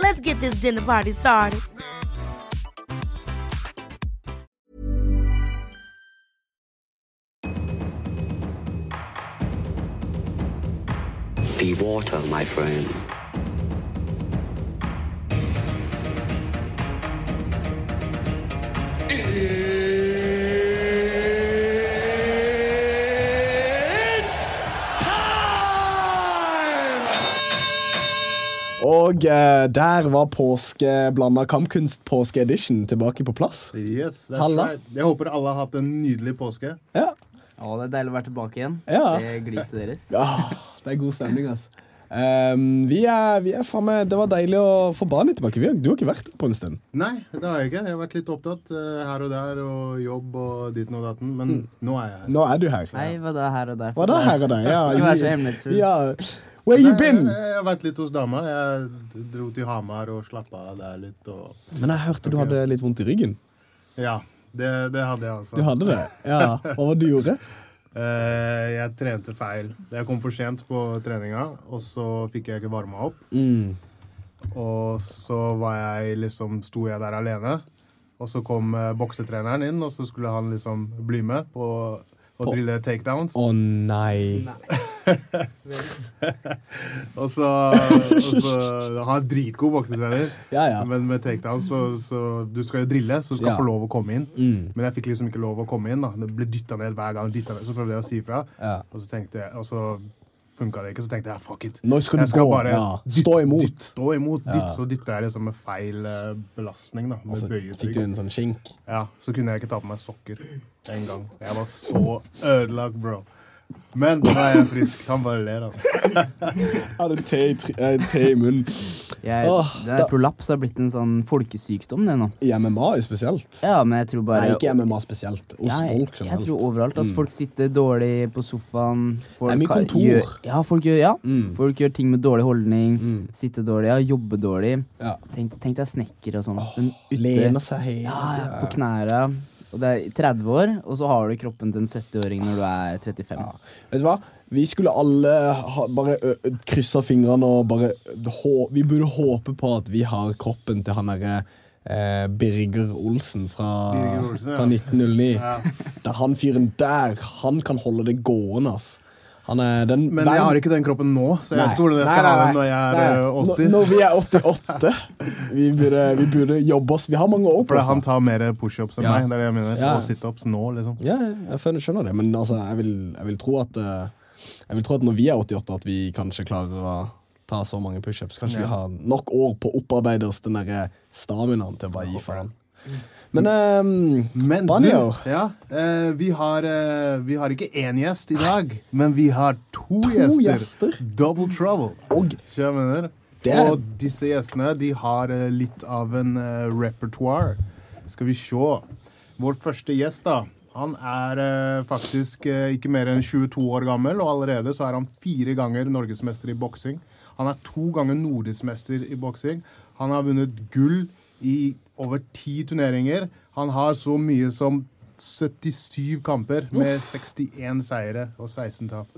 Let's get this dinner party started. Be water, my friend. Og uh, der var påskeblanda kampkunst påskeedition tilbake på plass. Yes, Halla. right. Jeg håper alle har hatt en nydelig påske. Ja. Å, det er deilig å være tilbake igjen. Ja. Det gliset deres. Ja, det er god stemning, altså. Um, vi er, vi er faen Det var deilig å få barnet tilbake. Vi har, du har ikke vært der på en stund. Nei, det har jeg ikke. Jeg har vært litt opptatt uh, her og der og jobb og ditten og datten, men nå er jeg her. Nå er du her. Nei, hva da her og der? Hva da, her og der? Ja, ja. Where you been? Jeg, jeg har vært litt hos dama. Jeg dro til Hamar og slappa av der litt. Og Men jeg hørte du hadde litt vondt i ryggen. ja, det, det hadde jeg altså. Du hadde det? Ja. Hva var det du gjorde? Uh, jeg trente feil. Jeg kom for sent på treninga, og så fikk jeg ikke varma opp. Mm. Og så var jeg liksom, sto jeg der alene. Og så kom uh, boksetreneren inn, og så skulle han liksom bli med på På- drille takedowns. Å nei. Og så, og så Han er dritgod boksetrener, Ja, ja. men med takedowns så, så Du skal jo drille, så du skal Ja. få lov å komme inn. Mm. Men jeg fikk liksom ikke lov å komme inn. da Det ble dytta ned hver gang. ned, Så prøvde jeg å si ifra, Ja. og så tenkte jeg Og så funka det ikke. Så tenkte jeg fuck it. Nå skal du Jeg skal gå. bare Ja. Stå imot. Dytt, stå imot. Ja. Dytt, så dytta jeg liksom med feil eh, belastning. da Med Og fikk du en sånn skink. Ja, så kunne jeg ikke ta på meg sokker en gang. Jeg var så ødelagt, bro. Men nå er jeg frisk. Kan bare le, det Jeg hadde te i, tri- eh, te i munnen. Jeg, Åh, den da- der prolaps har blitt en sånn folkesykdom, det nå. I MMA er spesielt. Ja, men jeg tror bare Nei, ikke MMA spesielt. Hos Ja, jeg- folk Jeg generelt. tror overalt. Altså, Mm. Folk sitter dårlig på sofaen. Folk Det er mye har- kontor. Gjør, ja, folk gjør, ja. Mm. folk gjør ting med dårlig holdning. Mm. Sitte dårlig, ja, jobbe dårlig. Ja. Tenk, tenk deg snekker og sånn. Den ute- Lener seg helt. ja, ja, på knæra. Og det er 30 år, og så har du kroppen til en 70-åring når du er 35. Ja. Vet du hva? Vi skulle alle ha, bare kryssa fingrene og bare hå, Vi burde håpe på at vi har kroppen til han derre eh, Birger Olsen fra, Birger Olsen, ja. fra 1909. Ja. er han fyren der, han kan holde det gående, ass. Er den Men jeg har ikke den kroppen nå, så jeg vet ikke hvordan jeg skal ha den når jeg er Nei. eh, 80. Når, vi er 88. Vi burde, vi burde jobbe oss Vi har mange år på oss. han tar mer pushups enn Ja. meg. Det er det jeg mener. Ja. Og situps nå, liksom. Ja, jeg skjønner- skjønner det, men altså, jeg vil, jeg vil tro at eh, Jeg vil tro at når vi er 88, at vi kanskje klarer å ta så mange pushups. Kanskje Ja. vi har nok år på å opparbeide oss den derre staminaen til å bare gi faen. Men ehm, Men Banjo. ja, uh, vi, har, uh, vi har ikke én gjest i dag, men vi har to, to gjester. gjester. Double trouble. Og Og disse gjestene de har uh, litt av en repertoire. Skal vi se. Vår første gjest, da. Han er faktisk ikke mer enn 22 år gammel, og allerede så er han fire ganger norgesmester i boksing. Han er to ganger nordismester i boksing. Han har vunnet gull i over ti turneringer. Han har så mye som 77 kamper med 61 seire og 16 tap.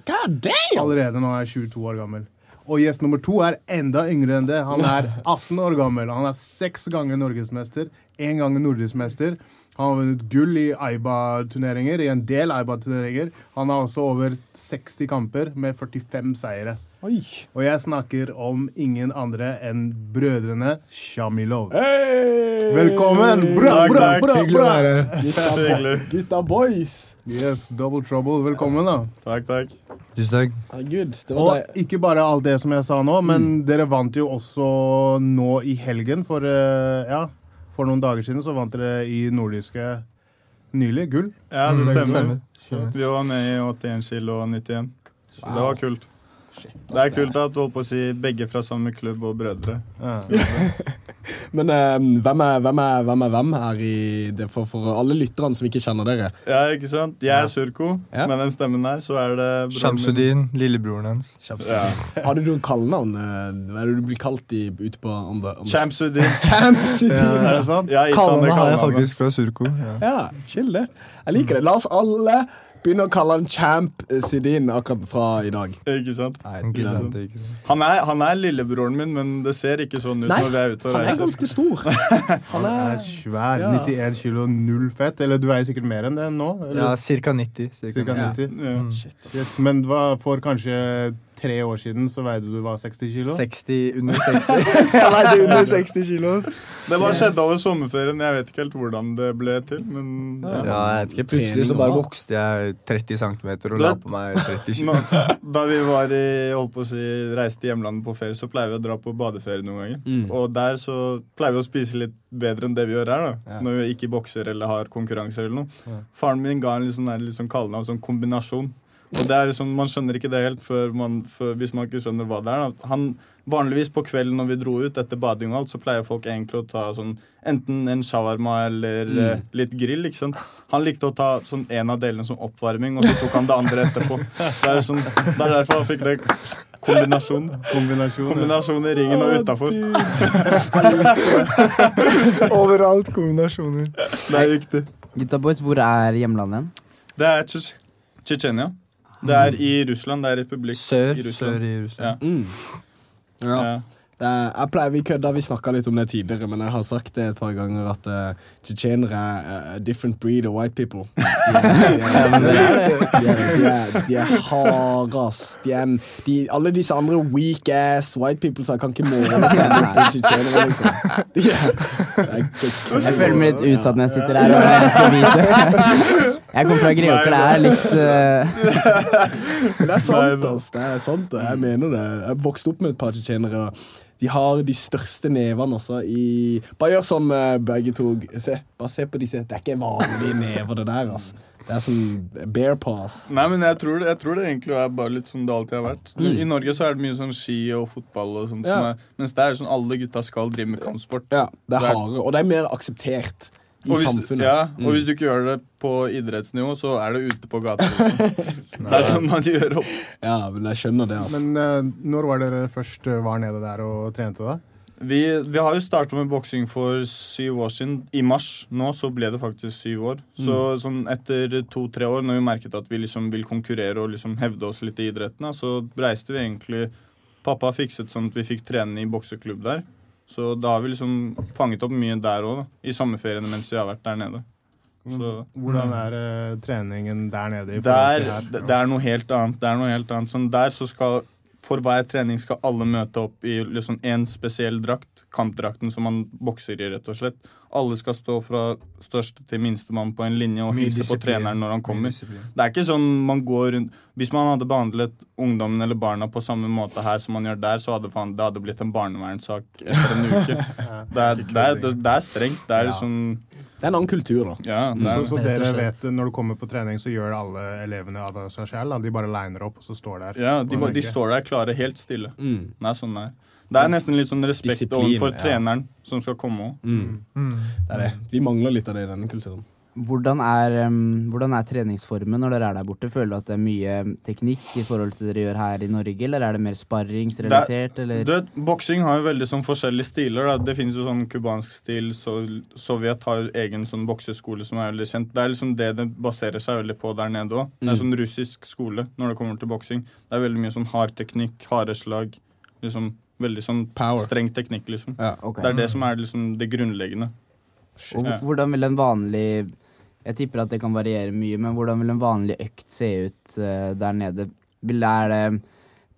Allerede nå er jeg 22 år gammel. Og gjest nummer to er enda yngre enn det. Han er 18 år gammel. Han er seks ganger norgesmester, én gang norgesmester. Han har vunnet gull i Aiba-turneringer, i en del Aiba-turneringer. Han har også over 60 kamper med 45 seire. Oi. Og jeg snakker om ingen andre enn brødrene Shamilov. Hey! Velkommen! Bra, Takk, bra, takk. bra, bra. Gutta, gutta boys. Yes, double trouble. Velkommen, da. Takk, takk. Tusen takk. Herregud, Og deg. ikke bare alt det som jeg sa nå, men dere vant jo også nå i helgen. For, eh, ja, for noen dager siden så vant dere i nordiske nylig gull. Ja, det Mm, stemmer. Vi var med i 81 kilo og 91. Wow. det var kult. Shit, ass, Det er kult at du holdt på å si begge fra samme klubb og brødre. Ja. Men eh, hvem, er, hvem, er, hvem er hvem her i det for, for alle lytterne som ikke kjenner dere? Ja, ikke sant? Jeg er Surko, Ja. med den stemmen her, så er det Shamsudin, lillebroren hans. Ja. Har du noen kallenavn? eh, Hva er det du blir kalt i, ute på andre, andre Shamsuddin. Champs! Er det sant? Kallenavnet har jeg faktisk fra Surko. Ja. Ja, chill det. Jeg liker det. La oss alle begynne å kalle han Champ Sydin akkurat fra i dag. Ikke sant? Nei, Ikke sant, ikke sant. Han er, han er lillebroren min, men det ser ikke sånn ut Nei, når vi er ute og reiser. Han er ganske stor. Han er er svær. Ja. 91 kilo, null fett. Eller du veier sikkert mer enn det nå? Ja, ca. cirka 90. Cirka Cirka 90. 90. Ja. Mm. Shit. Men hva, får kanskje tre år siden så veide du hva, 60 kilo? 60, under 60. Jeg veide under 60 kilo. Det bare skjedde over sommerferien. Jeg vet ikke helt hvordan det ble til, men Ja, ja. jeg vet ikke. Plutselig så bare vokste jeg 30 cm og la på meg 30 kilo. Da vi var i, holdt på å si, reiste i hjemlandet på ferie, så pleier vi å dra på badeferie noen ganger. Mm. Og der så pleier vi å spise litt bedre enn det vi gjør her. da Ja. Når vi ikke bokser eller har konkurranser eller noe. Ja. Faren min ga en litt sånn, litt sånn kallenavn, sånn kombinasjon. Og det er liksom, Man skjønner ikke det helt før man, før, hvis man ikke skjønner hva det er. Han, Vanligvis på kvelden når vi dro ut etter bading, og alt, så pleier folk egentlig å ta sånn enten en shawarma eller eh, litt grill. ikke sant? Han likte å ta sånn en av delene som oppvarming, og så tok han det andre etterpå. Det er, sånn, det er derfor han fikk det kombinasjon. Kombinasjon. Kombinasjon i ringen og utafor. Overalt kombinasjoner. Det er viktig. Gutta boys, hvor er hjemlandet hen? Det er Tsjetsj- Tsjetsjenia. Det er i Russland. Det er republikk Sør, i Russland. sør i Russland. Ja. Mm. Ja. Ja. Jeg pleier, vi kødda, vi snakka litt om det tidligere, men jeg har sagt det et par ganger at uh, tsjetsjenere er a different breed of white people. De er, de de de de harde, ass. De er, de, alle disse andre weak ass white people så jeg kan ikke måle seg med tsjetsjenere, liksom. De jeg, det er, Jeg føler meg litt utsatt når jeg sitter der. og har Jeg kommer fra Greåker, det er litt uh... Det er sant, ass. Det er sant, det. Jeg mener det. Jeg vokste opp med et par tsjetsjenere. De har de største nevene også i Bare gjør som eh, begge to. Se, bare se på disse. Det er ikke vanlige never, det der, ass. Det er sånn bear pass. Nei, men jeg tror, jeg tror det egentlig er bare litt som det alltid har vært. I Norge så er det mye sånn ski og fotball, og sånt, som Ja. er, mens der er det sånn alle gutta skal drive med kampsport. Ja, det er Det er- og det er mer akseptert i Og hvis, samfunnet. ja, Mm. og hvis du ikke gjør det på idrettsnivå, så er det ute på gata. Liksom. Det er sånn man gjør opp. Ja, men jeg skjønner det, altså. Men uh, når var dere først eh, var nede der og trente, da? Vi, vi har jo starta med boksing for syv år siden. I mars nå så ble det faktisk syv år. Så sånn etter to-tre år, når vi merket at vi liksom vil konkurrere og liksom hevde oss litt i idretten, så reiste vi egentlig Pappa fikset sånn at vi fikk trene i bokseklubb der. Så da har vi liksom fanget opp mye der òg, i sommerferiene mens vi har vært der nede. Så Hvordan er uh, treningen der nede? i det er, er noe helt annet. Det er noe helt annet. Sånn der så skal For hver trening skal alle møte opp i liksom en spesiell drakt. Kampdrakten som man bokser i, rett og slett. Alle skal stå fra største til minstemann på en linje og hilse på treneren når han kommer. Det er ikke sånn man går rundt Hvis man hadde behandlet ungdommen eller barna på samme måte her som man gjør der, så hadde faen- det hadde blitt en barnevernssak etter en uke. Det er, det er, det er strengt. Det er liksom Det er en annen kultur, da. Ja, Så, så dere vet når du kommer på trening, så gjør alle elevene av seg selv? da? De bare liner opp, og så står der? ja de, de står der klare, helt stille. Mm. Er sånn nei. er. Det er nesten litt sånn respekt Disiplin, overfor ja. treneren som skal komme òg. Mm. Mm. Det er det. Vi mangler litt av det i denne kulturen. hvordan, er, um, hvordan er treningsformen når dere er der borte? Føler du at det er mye teknikk i forhold til det dere gjør her i Norge, eller er det mer sparringsrelatert. Boksing har jo veldig sånn forskjellige stiler. Da. Det finnes jo sånn cubansk stil. Så Sovjet har jo egen sånn bokseskole som er veldig kjent. Det er liksom det det baserer seg veldig på der nede òg. Det er sånn russisk skole når det kommer til boksing. Det er veldig mye sånn hard teknikk, harde slag. Liksom veldig sånn Power. streng teknikk, liksom. Ja. Okay. Det er det som er liksom det grunnleggende. Og Ja. hvordan vil en vanlig Jeg tipper at det kan variere mye, men hvordan vil en vanlig økt se ut uh, der nede? Vil, er det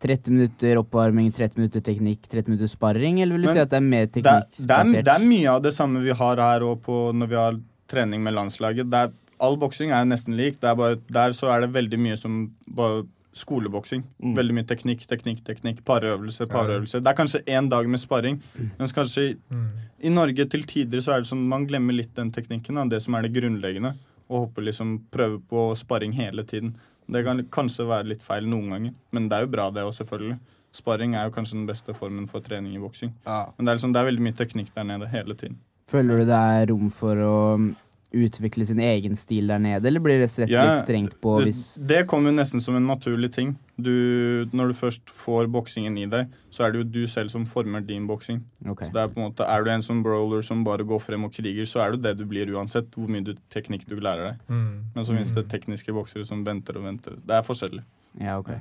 30 minutter oppvarming, 30 minutter teknikk, 30 minutter sparring, eller vil du Men si at det er mer Det, er- det, er, det er mye av det samme vi har her og på når vi har trening med landslaget. Det er, all boksing er nesten lik. Det bare, der så er det veldig mye som bare skoleboksing. Mm. Veldig mye teknikk, teknikk, teknikk. Parøvelser, parøvelser. Det er kanskje én dag med sparring, mens kanskje Mm. i Norge til tider så er det sånn man glemmer litt den teknikken, da, det som er det grunnleggende. Og håper liksom prøver på sparring hele tiden. Det kan kanskje være litt feil noen ganger, men det er jo bra, det òg, selvfølgelig. Sparring er jo kanskje den beste formen for trening i boksing. Ja. Men det er, liksom, det er veldig mye teknikk der nede hele tiden. Føler du det er rom for å utvikle sin egen stil der nede, eller blir det rett Ja, litt strengt på Det, hvis det kommer jo nesten som en naturlig ting. Du, når du først får boksingen i deg, så er det jo du selv som former din boksing. Okay. Så det Er på en måte, er du en som brawler som bare går frem og kriger, så er du det du blir uansett hvor mye du, teknikk du lærer deg. Mm. Men så finnes det tekniske boksere som venter og venter. Det er forskjellig. Ja, ok.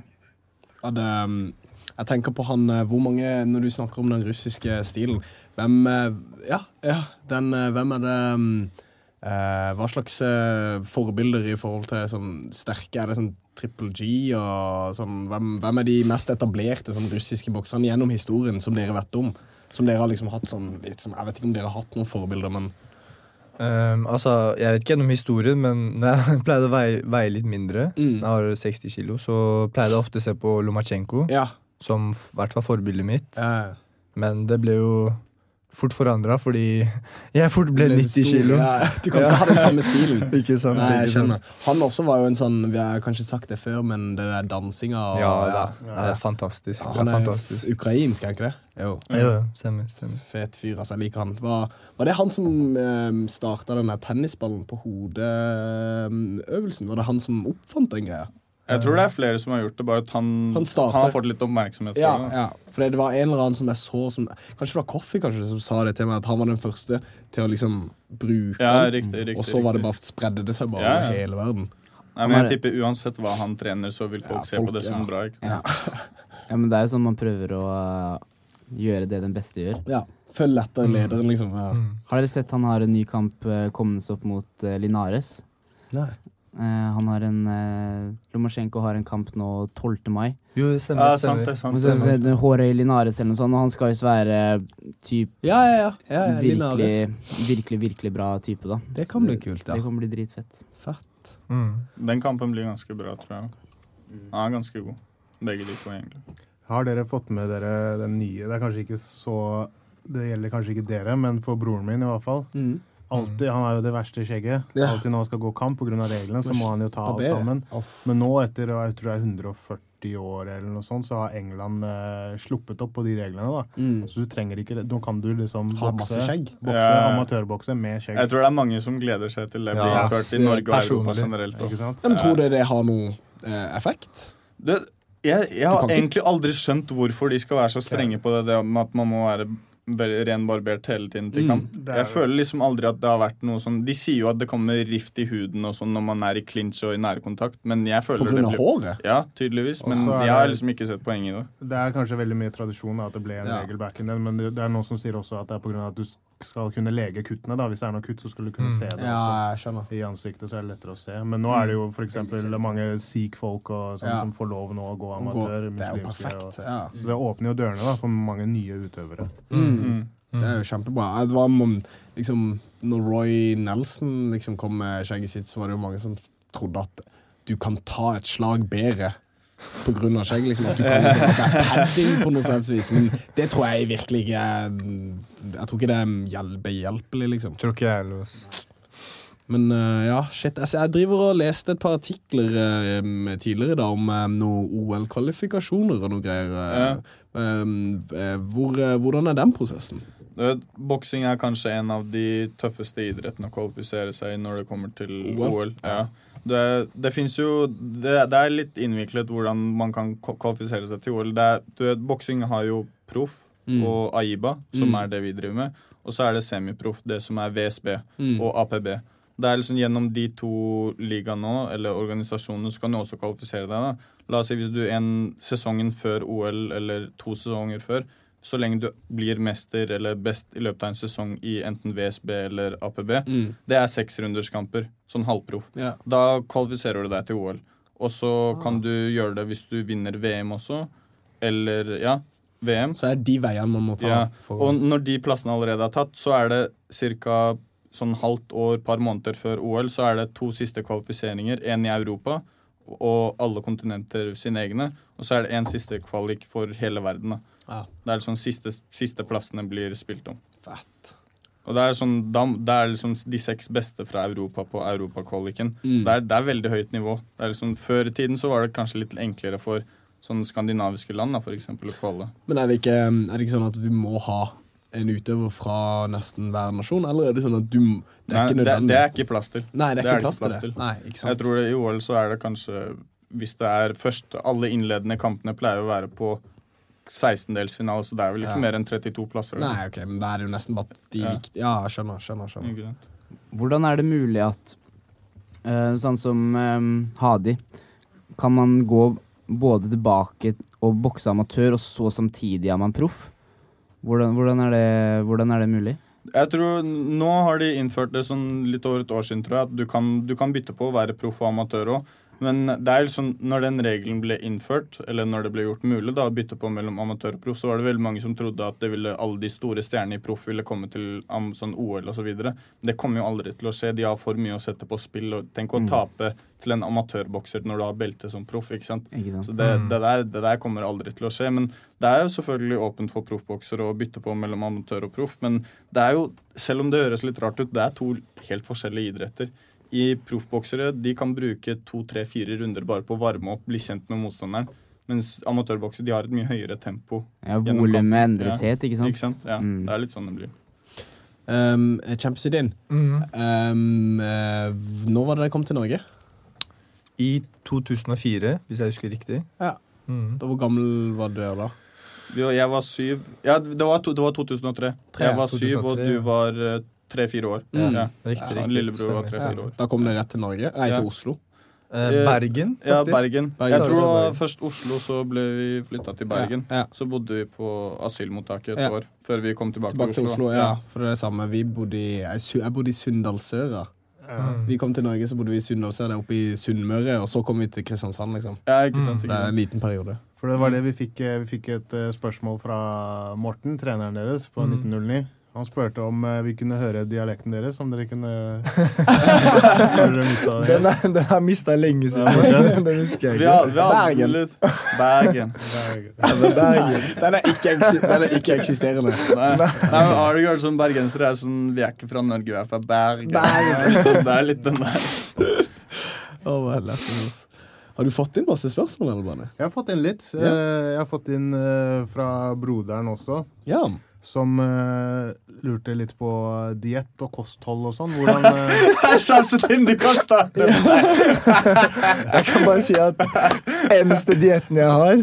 Ja, det, um, jeg tenker på han eh, Hvor mange, når du snakker om den russiske stilen Hvem eh, Ja, ja den, eh, hvem er det um, Hva slags eh, forbilder i forhold til sånn sterke Er det sånn Triple G og sånn hvem, hvem er de mest etablerte sånn russiske bokserne gjennom historien som dere vet om? Som dere har liksom hatt sånn litt som, Jeg vet ikke om dere har hatt noen forbilder, men Um, altså, Jeg vet ikke gjennom historien, men når jeg pleide å veie, veie litt mindre, Mm. jeg har 60 kilo, så pleide jeg ofte å se på Lomachenko Ja. som i hvert fall forbildet mitt. eh, Men det ble jo fort forandra fordi jeg fort ble 90 kilo. Ja, du kan ikke ha den samme stilen. Ikke sant? Nei, jeg skjønner. Han også var jo en sånn Vi har kanskje sagt det før, men det der dansinga Ja, ja. det er fantastisk. Han er fantastisk. ukrainsk, er ikke det? Jo. Jo, jo, stemmer. stemmer. Fet fyr, altså. Jeg liker han. Var, var det han som um, starta den tennisballen på hodet-øvelsen? Var det han som oppfant den greia? Jeg tror det er flere som har gjort det, bare at han, Han han, har fått litt oppmerksomhet. Ja, for det. ja. For det var en eller annen som jeg så som Kanskje det var Coffee kanskje, som sa det til meg, at han var den første til å liksom bruke Ja, riktig, riktig, og så var det bare spredde det seg bare Ja, ja. over hele verden. Nei, men jeg tipper uansett hva han trener, så vil folk, Ja, se folk, på det som ja. bra. Ikke? sant? Ja. ja, men det er jo sånn man prøver å uh, gjøre det den beste gjør. Ja. Følg etter lederen, liksom. Ja. Mm. Har dere sett han har en ny kamp uh, kommende opp mot uh, Linares? Nei. Eh, han har en uh, Lomachenko har en kamp nå 12. mai. Jo, det stemmer. Ja, sant det. sant det. stemmer. Hårøy Linares eller noe sånt, og han skal visst være typ Ja, ja, ja. ja, ja virkelig, virkelig, virkelig bra type, da. Det kan bli kult, ja. Det kan bli dritfett. Fett. Mm. Den kampen blir ganske bra, tror jeg. Han er ganske god. Begge de to, egentlig. Har dere fått med dere den nye? Det er kanskje ikke så Det gjelder kanskje ikke dere, men for broren min i hvert fall. Mm. Alltid, Han har jo det verste skjegget. Ja. Alltid når han skal gå kamp pga. reglene, så må han jo ta alt sammen. Men nå, etter jeg tror det er 140 år eller noe sånt, så har England eh, sluppet opp på de reglene. da. Mm. Så du trenger ikke det. Nå kan du liksom Ha bokse, masse skjegg. bokse Ja. amatørbokse med skjegg. Jeg tror det er mange som gleder seg til det blir Ja, innført i Norge og Europa generelt. Ikke sant? Men tror dere det har noen eh, effekt? Det, jeg, jeg har egentlig aldri skjønt hvorfor de skal være så strenge på det, det med at man må være renbarbert hele tiden til Mm, kamp. er Jeg føler liksom aldri at det har vært noe sånn De sier jo at det kommer rift i huden og sånn når man er i clinch og i nærkontakt, men jeg På føler grunn det av blir håret? Ja, tydeligvis. Men jeg har liksom ikke sett poenget i det. Det er kanskje veldig mye tradisjon da, at det ble en Ja. regel back in den, men det, det er noen som sier også at det er pga. at du skal kunne lege kuttene. da. Hvis det er noe kutt, så skal du kunne Mm. se det. Ja. I ansiktet så er det lettere å se. Men nå er det jo f.eks. mange sikh-folk sånn Ja. som får lov nå å gå amatør. Det er jo perfekt. Og, Ja. så det åpner jo dørene da, for mange nye utøvere. Mm. Det er jo kjempebra. Det var, om- liksom, når Roy Nelson liksom kom med skjegget sitt, så var det jo mange som trodde at du kan ta et slag bedre på grunn av skjegg. Liksom, at du kan liksom, det er padding på noe sens vis. Men det tror jeg virkelig ikke Jeg tror ikke det er hjel- behjelpelig, liksom. Tror ikke jeg heller. Men uh, ja, shit. Altså, jeg driver og leste et par artikler uh, tidligere da om uh, noen OL-kvalifikasjoner og noe greier. eh. Um, eh, hvor, hvordan er den prosessen? Boksing er kanskje en av de tøffeste idrettene å kvalifisere seg i når det kommer til OL? OL. Ja. Det, det fins jo det, det er litt innviklet hvordan man kan kvalifisere seg til OL. Boksing har jo proff Mm. og AIBA, som Mm. er det vi driver med. Og så er det semiproff, det som er VSB Mm. og APB. Det er liksom Gjennom de to ligaene eller organisasjonene, så kan du også kvalifisere deg. da. La oss si hvis du en sesongen før OL, eller to sesonger før, så lenge du blir mester eller best i løpet av en sesong i enten VSB eller APB, Mm. det er seksrunderskamper. Sånn halvproff. Ja. Da kvalifiserer du deg til OL. Og så kan du gjøre det hvis du vinner VM også. Eller ja, VM. Så er de veiene man må ta. Ja. for Og når de plassene allerede er tatt, så er det ca. sånn halvt år, par måneder før OL, så er det to siste kvalifiseringer. Én i Europa og alle kontinenter sine egne. Og så er det én siste kvalik for hele verden. da. Ja. Det er liksom siste, siste plassene blir spilt om. Fett. Og det er, sånn, det er liksom de seks beste fra Europa på europakvaliken. Mm. Så det er, det er veldig høyt nivå. Det liksom, før i tiden så var det kanskje litt enklere for sånne skandinaviske land da, for eksempel, å kvalle. Men er det, ikke, er det ikke sånn at du må ha en utøver fra nesten hver nasjon, eller er det sånn at du Det er Nei, ikke det, det er ikke plass til. Nei, det er ikke plass til. Nei, ikke. Jeg tror det, I OL så er det kanskje Hvis det er først Alle innledende kampene pleier å være på 16-delsfinale, så det er vel ikke Ja. mer enn 32 plasser. eller? Nei, ok, men det er jo nesten bare de Ja. viktige Ja, skjønner, skjønner. skjønner. Hvordan er det mulig at uh, Sånn som um, Hadi Kan man gå både tilbake og bokse amatør, og så samtidig er man proff? Hvordan, hvordan, er det, hvordan er det mulig? Jeg tror Nå har de innført det sånn litt over et år siden, tror jeg, at du kan, du kan bytte på å være proff og amatør òg. Men det er liksom, når den regelen ble innført, eller når det ble gjort mulig da, å bytte på mellom amatør og proff, så var det veldig mange som trodde at det ville, alle de store stjernene i proff ville komme til sånn OL osv. Det kommer jo aldri til å skje. De har for mye å sette på spill. og Tenk å Mm. tape til en amatørbokser når du har belte som proff. ikke sant? Ikke sant? Så det, det, der, det der kommer aldri til å skje. Men det er jo selvfølgelig åpent for proffboksere å bytte på mellom amatør og proff. Men det er jo, selv om det høres litt rart ut, det er to helt forskjellige idretter. I proffboksere de kan bruke to, tre, fire runder bare på å varme opp, bli kjent med motstanderen. Mens amatørboksere de har et mye høyere tempo. Ja, Volumet endres Ja. helt, ikke sant? Ikke sant? Ja, Mm. Det er litt sånn det blir. Um, Champions din. Mhm. Um, uh, når var det dere kom til Norge? I 2004, hvis jeg husker riktig. Ja. Mm. Da Hvor gammel var du da? Jeg var syv Ja, det var, to, det var 2003. 3, Jeg var syv, og 2003, du var tre-fire år. Mm. Ja. Riktig, riktig. lillebror var tre-fire år. Da kom det rett til Norge? Nei, Ja. til Oslo. Eh, Eh, Bergen, faktisk. Ja, Bergen. Bergen. Jeg tror det var først Oslo, så ble vi flytta til Bergen. Ja, ja. Så bodde vi på asylmottaket et Ja. år før vi kom tilbake, Tilbake til Oslo, Oslo ja. For det er det samme. Vi bodde i, jeg, bodde i Sunndalsøra. Mm. Vi kom til Norge, så bodde vi i Sunndalsøra, oppe i Sunnmøre, og så kom vi til Kristiansand, liksom. Ja, ikke sant, Mm. Det er en liten periode. For det var det vi fikk. eh, Vi fikk et eh, spørsmål fra Morten, treneren deres, på Mm. 1909. Han spurte om eh, vi kunne høre dialekten deres, om dere kunne Har? Den, er, den har mista lenge siden. Den, husker jeg ikke. har, Bergen. Bergen. Den er ikke, den er ikke eksisterende. Nei, nei men har du ikke hørt sånn bergensere er sånn Vi er ikke fra Norge, vi er fra Bergen. Bergen. Det er litt den der. Er lættis. Har du fått inn masse spørsmål, eller? Jeg har fått inn litt. Eh, Jeg har fått inn eh, fra broderen også, Ja. Som uh, lurte litt på diett og kosthold og sånn. Hvordan sjansen din du kan starte! Jeg kan bare si at eneste dietten jeg har,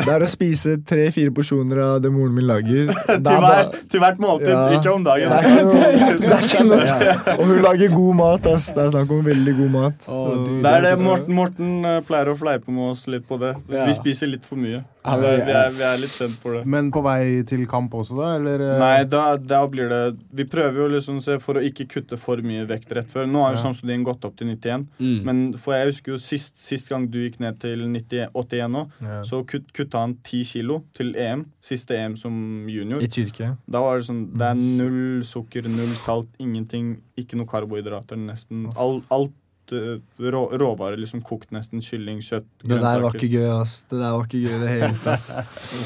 det er å spise tre-fire porsjoner av det moren min lager. Er Til, hver, til hvert måltid, Ja. ikke om dagen. Det er ikke noe- det er ikke noe- Og hun lager god mat. ass. Det er snakk om veldig god mat. Du, Det er det Morten, Morten eh, pleier å fleipe med oss litt på det. Ja. Vi spiser litt for mye. Ja, vi er, vi er litt kjent for det. Men på vei til kamp også, da? Eller? eh, Nei, da, da blir det Vi prøver jo liksom se for å ikke kutte for mye vekt rett før. Nå har jo Ja. Samsudin gått opp til 91, Mm. men for jeg husker jo sist, sist gang du gikk ned til 90, 81 nå, Ja. så kutt, kutta han 10 kilo til EM. Siste EM som junior. I Tyrkia. Da var det sånn Det er null sukker, null salt, ingenting. Ikke noe karbohydrater, nesten. All, alt eh, rå, råvarer, liksom kokt nesten. Kylling, kjøtt, Det der var ikke gøy, ass. Det der var ikke gøy i det hele tatt.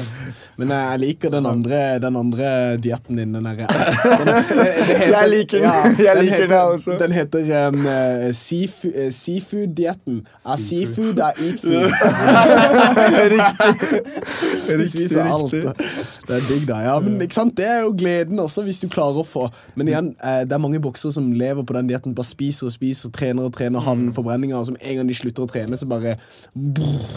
Men jeg liker den andre, den andre dietten din. Den derre det- det Jeg liker den. Jeg den liker heter, den også. Den heter um, seafood- seafood-dietten. Er seafood, er eat food. Riktig spiser alt. Det er digg, da. Ja, men ikke sant? Det er jo gleden også, hvis du klarer å få Men igjen, det er mange boksere som lever på den dietten. Bare spiser og spiser, trener og trener. Denne havneforbrenninga, og som en gang de slutter å trene, så bare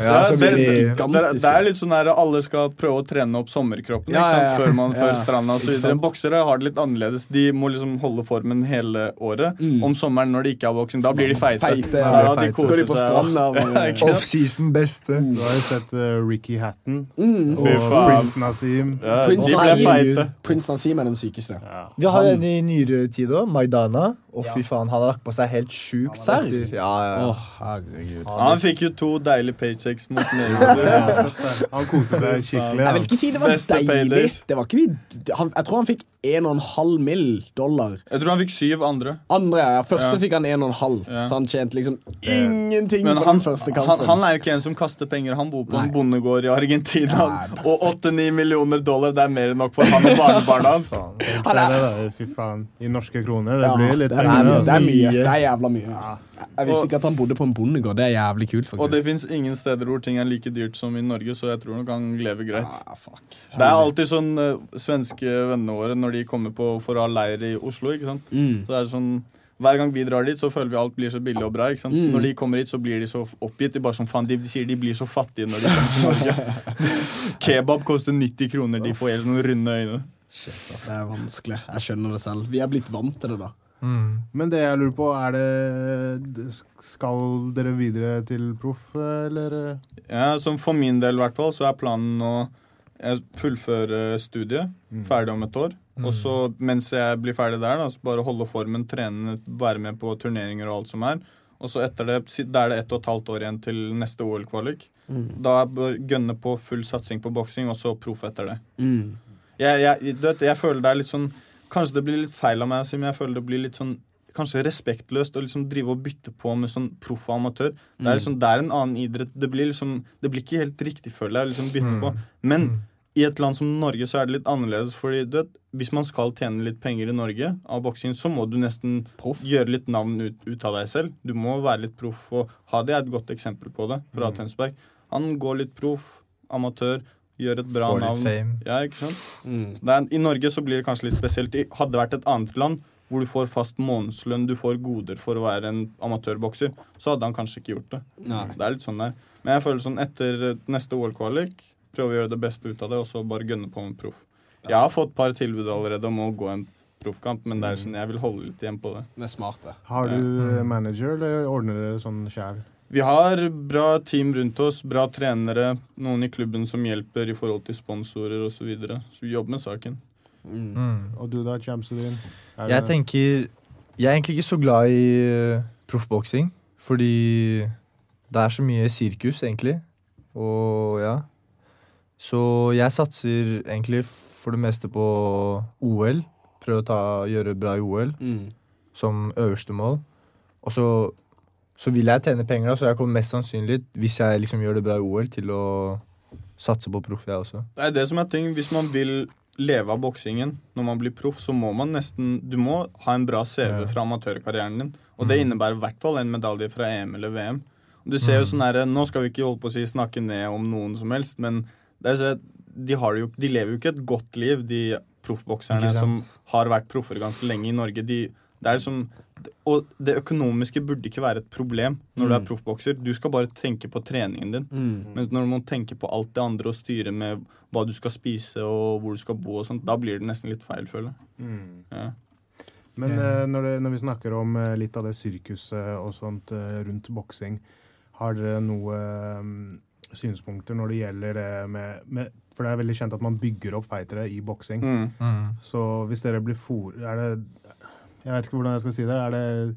Ja, så det, blir det, de det, gigantiske. det er litt sånn at alle skal prøve å trene opp sommerkroppen Ja, ikke sant? ja, ja. før man før Ja, stranda videre. Boksere har det litt annerledes. De må liksom holde formen hele året. Mm. Om sommeren når de ikke er boksing, da blir de feite. Feite, Ja, ja. de koser Går de på seg. Ja. Offseason beste. Du har jo sett uh, Ricky Hatton Mm. og Prins Nazim. Nassim. feite. Prince Nassim er den sykeste. Ja. Vi har en i nyere tid òg, Maidana. Å, fy faen, han har lagt på seg helt sjukt. Serr? Etter- Ja, ja, Å, herregud. Han fikk jo to deilige paychecks mot Mayweather. Han koste seg skikkelig. Jeg vil ikke si det var Beste deilig. Det var ikke han, jeg tror han fikk 1,5 mill. dollar. Jeg tror han fikk syv andre. Andre, ja. Første Ja. fikk han 1,5, Ja. så han tjente liksom ingenting Men på han, den første kampen. han er jo ikke en som kaster penger. Han bor på Nei. en bondegård i Argentina. Ja, Og 8-9 millioner dollar, det er mer enn nok for han og barnebarna hans. Fy faen. I norske kroner. Det Ja, blir litt det, er mye, altså. det er mye. Det er jævla mye. Jeg visste ikke at han bodde på en bondegård. Det er jævlig kult, Og det faktisk. fins ingen steder hvor ting er like dyrt som i Norge, så jeg tror nok han lever greit. Ah, fuck. Det er alltid sånn uh, svenske vennene våre når de kommer på for å ha leir i Oslo. ikke sant? Mm. Så er det sånn hver gang vi drar dit, så føler vi alt blir så billig og bra. ikke sant? Mm. Når de kommer hit, så blir de så oppgitt. De bare sånn, faen, de sier de blir så fattige når de kommer til Norge. Kebab koster 90 kroner. De får helt noen runde øyne. Shit, altså, det er vanskelig. Jeg skjønner det selv. Vi er blitt vant til det, da. Mm. Men det jeg lurer på, er det Skal dere videre til proff, eller? Ja, som For min del i hvert fall, så er planen å jeg fullfører studiet. Ferdig om et år. Og så mens jeg blir ferdig der, da, så bare holde formen, trene, være med på turneringer og alt som er. Og så etter det, da er det ett og et halvt år igjen til neste OL-kvalik. Da bør gønne på full satsing på boksing, og så proff etter det. Mm. Jeg, jeg, vet, jeg føler det er litt sånn Kanskje det blir litt feil av meg men jeg føler det blir litt sånn Kanskje respektløst å liksom drive og bytte på med sånn proff og amatør. Det er liksom, det er en annen idrett. Det blir liksom Det blir ikke helt riktig, føler jeg, å liksom bytte på. Men i et land som Norge så er det litt annerledes. Fordi du vet, Hvis man skal tjene litt penger i Norge av boksing, så må du nesten Proff. gjøre litt navn ut, ut av deg selv. Du må være litt proff. Og Hadi er et godt eksempel på det, fra Tønsberg. Han går litt proff, amatør, gjør et bra Får litt fame. Ja, ikke sant? Mm. Det er, I Norge så blir det kanskje litt spesielt. Hadde det vært et annet land hvor du får fast månedslønn, du får goder for å være en amatørbokser, så hadde han kanskje ikke gjort det. Nei. Det er litt sånn der. Men jeg føler sånn etter eh, neste OL-kvalik, prøve å gjøre det beste ut av det, og så bare gønne på med proff. Jeg har fått et par tilbud allerede om å gå en proffkamp, men det er sånn, jeg vil holde litt igjen på det. Det er smart, det. Har du eh, manager, eller ordner dere sånn sjæl? Vi har bra team rundt oss, bra trenere, noen i klubben som hjelper i forhold til sponsorer osv. Så, videre. så vi jobber med saken. Mm. Og du da, Chamsudin? Jeg tenker Jeg er egentlig ikke så glad i uh, proffboksing, fordi det er så mye sirkus, egentlig. Og ja. Så jeg satser egentlig for det meste på OL. Prøve å ta, gjøre bra i OL Mm. som øverste mål. Og så, så vil jeg tjene penger, da, så jeg kommer mest sannsynlig, hvis jeg liksom gjør det bra i OL, til å satse på proff, jeg også. Det er det som er ting. Hvis man vil leve av boksingen når man blir proff, så må man nesten Du må ha en bra CV fra amatørkarrieren din. Og det innebærer i hvert fall en medalje fra EM eller VM. Du ser jo sånn her, Nå skal vi ikke holde på å si snakke ned om noen som helst, men det er så, de, har jo, de lever jo ikke et godt liv, de proffbokserne som har vært proffer ganske lenge i Norge. De, det er liksom, og det økonomiske burde ikke være et problem når du er proffbokser. Du skal bare tenke på treningen din. Mm. Men når du må tenke på alt det andre og styre med hva du skal spise og hvor du skal bo, og sånt, da blir det nesten litt feil, føler jeg. Mm. Ja. Men yeah. når, det, når vi snakker om eh, litt av det sirkuset og sånt eh, rundt boksing, har dere noe eh, synspunkter når det gjelder det med, med For det er veldig kjent at man bygger opp fightere i boksing. Mm. Så hvis dere blir for... Er det Jeg vet ikke hvordan jeg skal si det. Er det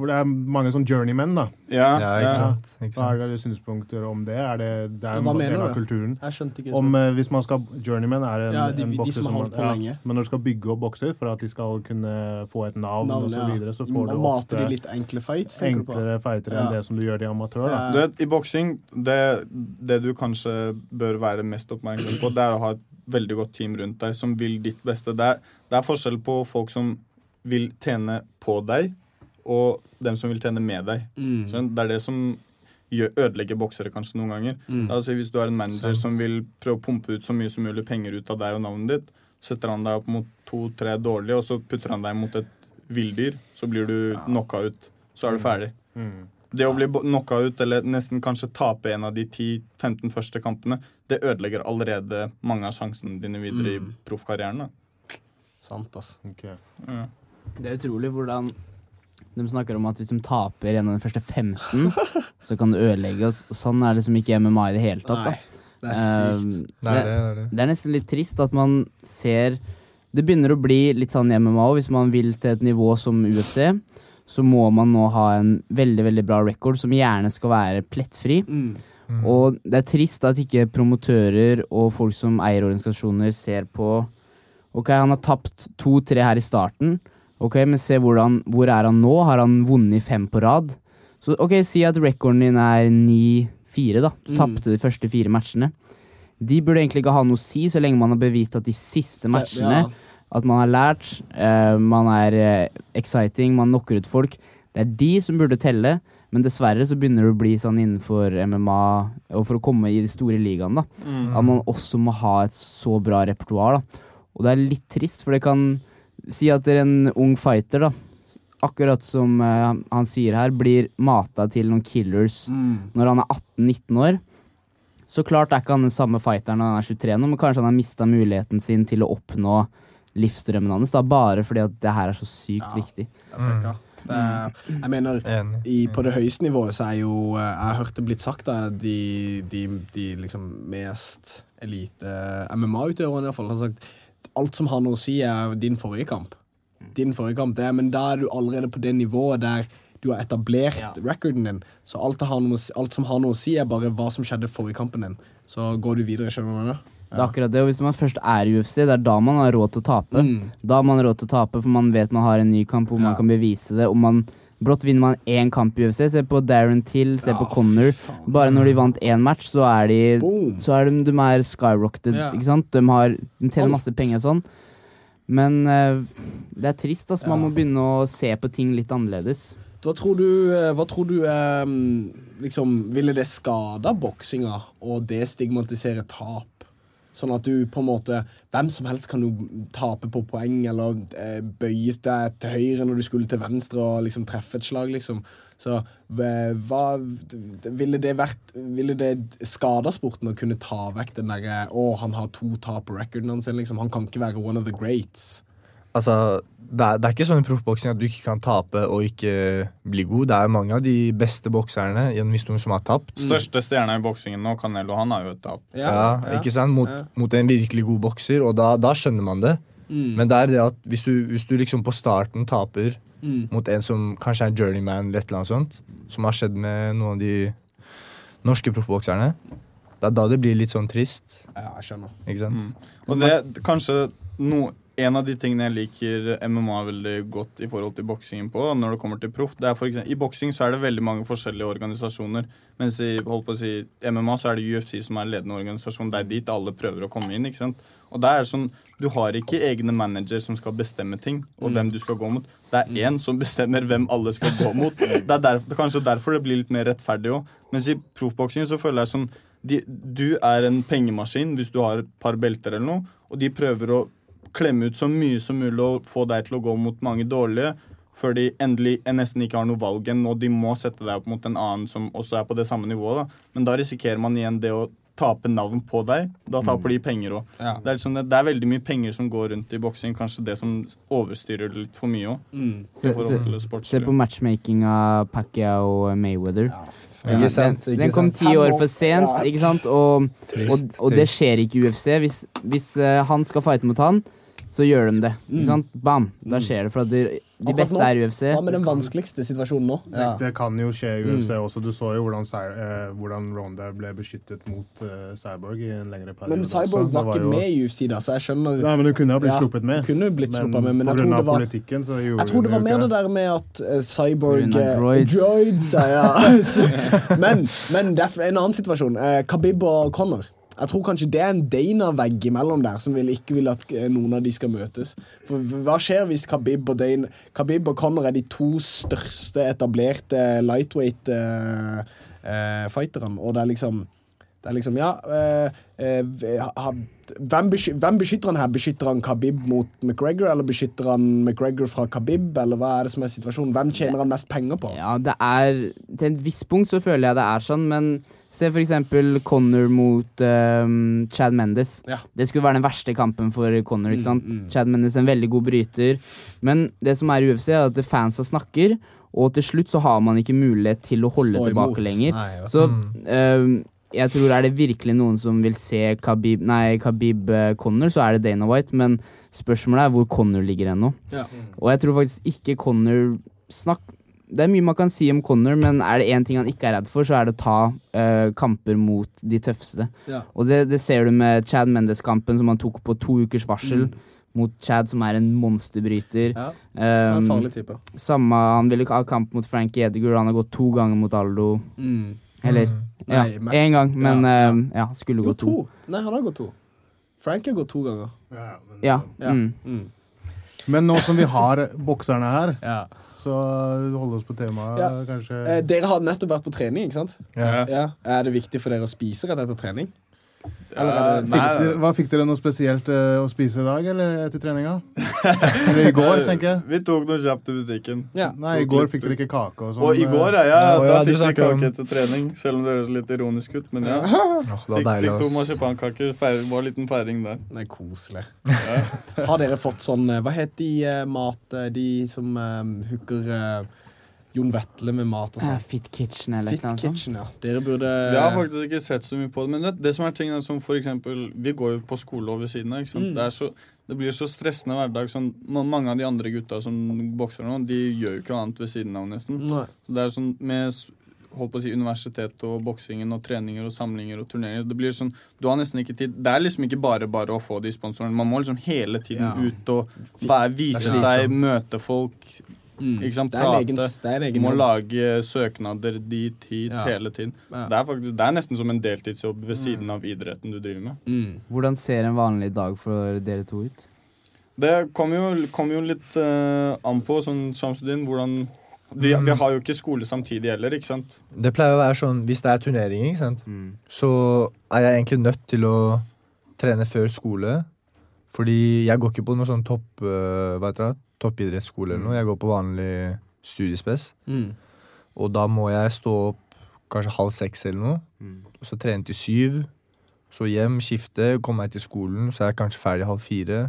For det er mange sånn journeymen, da. Ja, Ja, ikke sant? Ikke Hva er sant? dere synspunkter om det? Er det, det er en del av kulturen. Jeg skjønte ikke Om eh, hvis man skal Journeyman er en, Ja, de- en de bokser som har holdt på ja, lenge. Men når du skal bygge opp bokser for at de skal kunne få et navn, og så videre, så får du ofte de litt enkle fights, enklere fightere Ja. enn det som du gjør i amatør. Da. Du vet, I boksing, det, det du kanskje bør være mest oppmerksom på, det er å ha et veldig godt team rundt deg som vil ditt beste. Det er, det er forskjell på folk som vil tjene på deg, og dem som vil tjene med deg. Mm. Sånn, det er det som gjør, ødelegger boksere kanskje noen ganger. Mm. Altså, hvis du har en manager som vil prøve å pumpe ut så mye som mulig penger ut av deg og navnet ditt, setter han deg opp mot to-tre dårlige, og så putter han deg mot et villdyr, så blir du knocka ut. Så er du ferdig. Mm. Det å bli knocka ut, eller nesten kanskje tape en av de 10-15 første kampene, det ødelegger allerede mange av sjansene dine videre Mm. i proffkarrieren. Sant, ass. Ok. Ja. Det er utrolig hvordan de snakker om at hvis de taper gjennom den de første 15, så kan det ødelegge oss. Og sånn er liksom ikke MMA i det hele tatt. Nei, det er sykt. Um, Det er det. det, er det. Det er nesten litt trist at man ser Det begynner å bli litt sånn i MMA òg. Hvis man vil til et nivå som UFC, så må man nå ha en veldig veldig bra record som gjerne skal være plettfri. Mm. Mm. Og det er trist at ikke promotører og folk som eier organisasjoner ser på Ok, han har tapt to-tre her i starten. Ok, Men se hvordan, hvor er han nå? Har han vunnet fem på rad? Så ok, si at recorden din er 9-4, da. Du Mm. tapte de første fire matchene. De burde egentlig ikke ha noe å si, så lenge man har bevist at de siste matchene Ja. At man har lært, uh, man er uh, exciting, man knocker ut folk. Det er de som burde telle, men dessverre så begynner det å bli sånn innenfor MMA, og for å komme i de store ligaene, da, Mm. at man også må ha et så bra repertoar, da. Og det er litt trist, for det kan si at det er en ung fighter, da, akkurat som uh, han sier her, blir mata til noen killers Mm. når han er 18-19 år. Så klart er ikke han den samme fighteren når han er 23 nå, men kanskje han har mista muligheten sin til å oppnå livsdrømmen hans, da, bare fordi at det her er så sykt Ja. viktig. Er er, jeg mener i, på det høyeste nivået så er jo eh, Jeg har hørt det blitt sagt da de, de, de liksom mest elite MMA-utøverne iallfall har sagt alt som har noe å si, er din forrige kamp. Din forrige kamp, det Men da er du allerede på det nivået der du har etablert Ja. recorden din. Så alt, noe, alt som har noe å si, er bare hva som skjedde forrige kampen din. Så går du videre, skjønner du det? Ja. Det er akkurat det, og Hvis man først er i UFC, det er da man har råd til å tape. Mm. Da har man råd til å tape, for man vet man har en ny kamp hvor man kan bevise det. Og man, brått vinner man én kamp i UFC. Se på Darren Till, se på Ja, Connor. Bare når de vant én match, så er de Boom. Så er de, de er skyrocketed, Ja. ikke sant? De, har, de tjener Alt. masse penger og sånn. Men uh, det er trist, altså. Man må begynne å se på ting litt annerledes. Hva tror du, eh, hva tror du um, liksom, Ville det skada boksinga å destigmatisere tap? Sånn at du på en måte Hvem som helst kan jo tape på poeng eller eh, bøyes deg til høyre når du skulle til venstre og liksom treffe et slag, liksom. Så eh, hva Ville det vært Ville det skada sporten å kunne ta vekk den derre Å, han har to tap på recorden hans, liksom. Han kan ikke være one of the greats. Altså, det er, det er ikke sånn i proffboksing at du ikke kan tape og ikke bli god. Det er mange av de beste bokserne gjennom historien som har tapt. Største stjerna i boksingen nå, Canelo, han har jo et tap. Ja, ikke sant? Mot, Ja. mot en virkelig god bokser, og da, da skjønner man det. Mm. Men det er det at hvis du, hvis du liksom på starten taper Mm. mot en som kanskje er journeyman eller et eller annet sånt, som har skjedd med noen av de norske proffbokserne, det er da det blir litt sånn trist. Ja, jeg skjønner. Ikke sant? Mm. Og det kanskje no, en av de tingene jeg liker MMA veldig godt i forhold til boksingen på, når det kommer til proff, det er for eksempel, I boksing så er det veldig mange forskjellige organisasjoner, mens i holdt på å si, MMA så er det UFC som er ledende organisasjon. Det er dit alle prøver å komme inn. ikke sant? Og det er sånn, Du har ikke egne manager som skal bestemme ting, og hvem du skal gå mot. Det er én som bestemmer hvem alle skal gå mot. Det er, derfor, er kanskje derfor det blir litt mer rettferdig òg. Mens i proffboksing så føler jeg sånn de, Du er en pengemaskin hvis du har et par belter eller noe, og de prøver å klemme ut så mye som mulig og få deg til å gå mot mange dårlige, før de endelig nesten ikke har noe valg enn og de må sette deg opp mot en annen som også er på det samme nivået. da. Men da risikerer man igjen det å tape navn på deg. Da taper de penger òg. Ja. Det, liksom det, er veldig mye penger som går rundt i boksing. Kanskje det som overstyrer det litt for mye òg. Mm. Se, se, se på matchmaking av Pacquiao og Mayweather. Ja, fy. Den, Ikke sant, den, ikke den kom ti år for sent, ikke sant? Og, og, og det skjer ikke i UFC. Hvis, hvis uh, han skal fighte mot han, så gjør de det. Mm. Ikke sant? Bam! Da skjer det. For at de, de beste nå, er UFC. Hva med den vanskeligste situasjonen nå? Det, det kan jo skje i UFC Mm. også. Du så jo hvordan, eh, hvordan Ronda ble beskyttet mot eh, Cyborg i en lengre periode. Men. Cyborg var ikke jo- med i UFC, da, så jeg skjønner Nei, men hun kunne ha blitt Ja, sluppet med. kunne blitt sluppet med, men jeg tror det var- Jeg tror det var mer det der med at uh, Cyborg grunn av eh, droids. droids ja, ja. Men, men det er en annen situasjon. Uh, Khabib og Connor. Jeg tror kanskje det er en Dana-vegg imellom der som vil, ikke vil at eh, noen av de skal møtes. For Hva skjer hvis Khabib og, Dana, Khabib og Connor er de to største etablerte lightweight-fighterne, og det er liksom Det er liksom, ja eh, eh, hvem, hvem beskytter han her? Beskytter han Khabib mot McGregor, eller beskytter han McGregor fra Khabib, eller hva er det som er situasjonen? Hvem tjener han mest penger på? Ja, det er Til et visst punkt så føler jeg det er sånn, men se for eksempel Connor mot um, Chad Mendes. Ja. Det skulle være den verste kampen for Connor, ikke sant? mm. Chad Mendes er en veldig god bryter, men det som er i UFC, er at fansa snakker, og til slutt så har man ikke mulighet til å holde Stå tilbake imot. lenger. Nei. Så Mm. ehm, jeg tror er det virkelig noen som vil se Khabib Nei, Khabib uh, Connor, så er det Dana White, men spørsmålet er hvor Connor ligger ennå. Ja. Og jeg tror faktisk ikke Connor snakk Det er mye man kan si om Connor, men er det én ting han ikke er redd for, så er det å ta uh, kamper mot de tøffeste. Ja. Og det, det ser du med Chad Mendes-kampen som han tok på to ukers varsel. Mot Chad, som er en monsterbryter. Mm. Ja, er en Um, farlig type. samme, han ville ha kamp mot Frankie Edgar, han har gått to ganger mot Aldo. Mm. Eller Mm. ja, Nei, men- én gang, men Ja, ja. um, ja, skulle gå to. to. Nei, han har gått to. Frank har gått to ganger. Ja, men, Ja. Ja. Mm. Mm. men nå som vi har bokserne her, Ja. Så holde oss på temaet, Ja. kanskje. Eh, dere har nettopp vært på trening, ikke sant? Ja. Ja. Er det viktig for dere å spise rett etter trening? Eller er Fikk dere, hva Fikk dere noe spesielt eh, å spise i dag, eller etter treninga? eller i går, tenker jeg. Vi tok noe kjapt i butikken. Ja. Nei, i går fikk dere ikke kake og sånn. Og i eh, går, ja, ja, Ja, da ja, fikk vi snakker om- kake etter trening. Selv om det høres litt ironisk ut, men ja. Fikk, deilig, fikk to marsipankaker. Feir, var en liten feiring der. Det er koselig. Har dere fått sånn Hva heter de mat... De som um, hooker eh, Jon Vetle med mat og sånn. Uh, Fit Kitchen eller Fit noe. Kitchen, ja. Dere burde Vi har faktisk ikke sett så mye på det. Men det, det som er ting er som for eksempel Vi går jo på skole over siden av. Mm. Det, så, det blir så stressende hverdag. Sånn, mange av de andre gutta som bokser nå, de gjør jo ikke annet ved siden av, nesten. Nei. Så det er sånn med holdt på å si universitet og boksingen og treninger og samlinger og turneringer. Det blir sånn, du har nesten ikke tid. Det er liksom ikke bare bare å få de sponsorene. Man må liksom hele tiden Ja. ut og være, vise seg, møte folk. Mm. Ikke sant? Det er egen, Prate. det er egen må lage søknader dit, hit, Ja. hele tiden. Ja. Det, er faktisk, det er nesten som en deltidsjobb ved siden av idretten du driver med. Mm. Hvordan ser en vanlig dag for dere to ut? Det kommer jo, kom jo litt uh, an på, sånn Shamsudin, hvordan de, Mm. Vi har jo ikke skole samtidig heller, ikke sant? Det pleier å være sånn hvis det er turnering, ikke sant? Mm. så er jeg egentlig nødt til å trene før skole. Fordi jeg går ikke på noe sånn topp, Uh, hva heter det? Toppidrettsskole eller noe. Jeg går på vanlig studiespes. Mm. Og da må jeg stå opp kanskje halv seks eller noe. Mm. Og så trene til syv. Så hjem, skifte, komme meg til skolen. Så er jeg kanskje ferdig halv fire.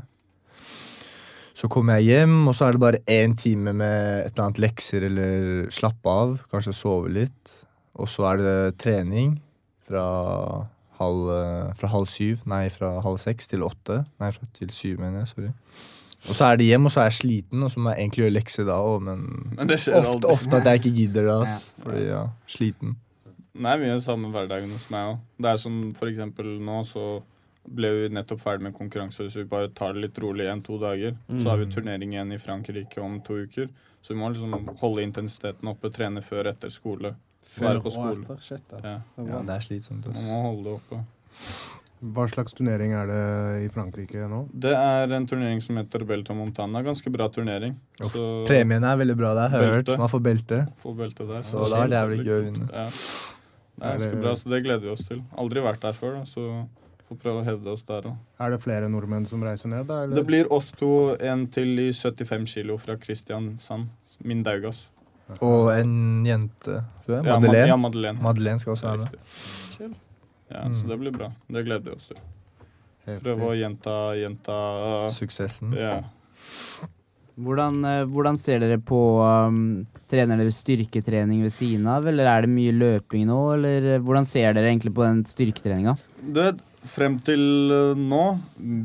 Så kommer jeg hjem, og så er det bare én time med et eller annet lekser eller slappe av. Kanskje sove litt. Og så er det trening fra halv, eh, fra halv syv. Nei, fra halv seks til åtte. Nei, fra til syv, mener jeg. Sorry. Og så er det hjem, og så er jeg sliten, og så må jeg egentlig gjøre lekser da òg, men Men det skjer ofte, ofte at jeg ikke gidder det, ass. Fordi, ja, sliten. Det er mye samme hverdagen hos meg òg. Det er som for eksempel nå, så ble vi nettopp ferdig med konkurranse. Hvis vi bare tar det litt rolig igjen to dager, så har vi turnering igjen i Frankrike om to uker. Så vi må liksom holde intensiteten oppe, trene før etter skole. Være på og skole. etter. Shit, ja. Ja. Ja, det er slitsomt. Man må holde det oppe. Hva slags turnering er det i Frankrike nå? Det er en turnering som heter Belta Montana. Ganske bra turnering. Så Premien er veldig bra, der, har jeg hørt. Man får belte. Får belte der. Så da er det jævlig gøy å vinne. Ja. Det er Er ganske bra, så det gleder vi oss til. Aldri vært der før, da, så får prøve å hevde oss der òg. Er det flere nordmenn som reiser ned, da? Eller? Det blir oss to, en til i 75 kilo fra Kristiansand. Min Daugas. Og en jente. Du er, Madeleine. Ja, Madeleine. Madeleine skal også være med. Ja, Mm. så det blir bra. Det gleder vi oss til. Prøve å gjenta, gjenta Suksessen. Ja. Hvordan, eh, hvordan ser dere på um, Trener dere styrketrening ved siden av, eller er det mye løping nå? Eller eh, hvordan ser dere egentlig på den styrketreninga? Du vet, frem til uh, nå,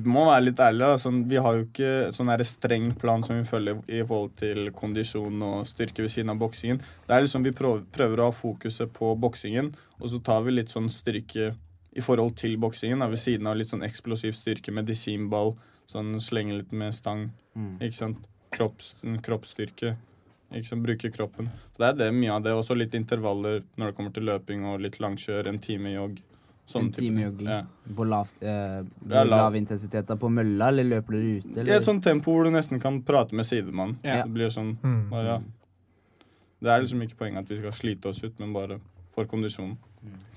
må være litt ærlig, sånn, vi har jo ikke sånn her streng plan som vi følger i forhold til kondisjon og styrke ved siden av boksingen. Det er liksom Vi prøver, å ha fokuset på boksingen, og så tar vi litt sånn styrke i forhold til boksingen. Ved siden av litt sånn eksplosiv styrke, medisinball, sånn slenge litt med stang. Ikke sant? Kropps, kroppsstyrke. Ikke sant? Bruke kroppen. Så det er det, mye av det. Også litt intervaller når det kommer til løping og litt langkjør, en time jogg. Sånne En time ting. jogging Ja. på lavt, eh, Ja, lav- lav intensitet da, på mølla, eller løper dere ute? I Eller? et sånt tempo hvor du nesten kan prate med sidemannen. Ja. Det blir sånn Mm. bare, ja. Det er liksom ikke poenget at vi skal slite oss ut, men bare for kondisjonen.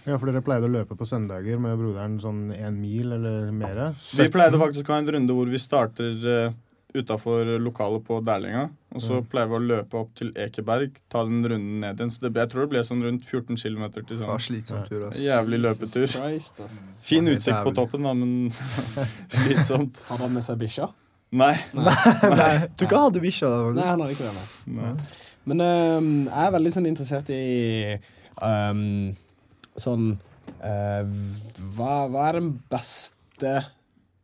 Ja, for dere pleide å løpe på søndager med broderen sånn én mil eller mer? Vi pleide faktisk å ha en runde hvor vi starter uh, utafor lokalet på Dælinga. Og så Mm. pleier vi å løpe opp til Ekeberg, ta den runden ned igjen. Så det, jeg tror det ble sånn rundt 14 km til sånn slitsom tur, ass. jævlig løpetur. Christ, altså. Fin utsikt på toppen, da, men slitsomt. Hadde han med seg bikkja? Nei. Nei, Nei. Du ikke hadde bikkja da. Nei, han hadde ikke det. nei. Nei. Men um, jeg er veldig sånn interessert i um, sånn uh, hva, hva er den beste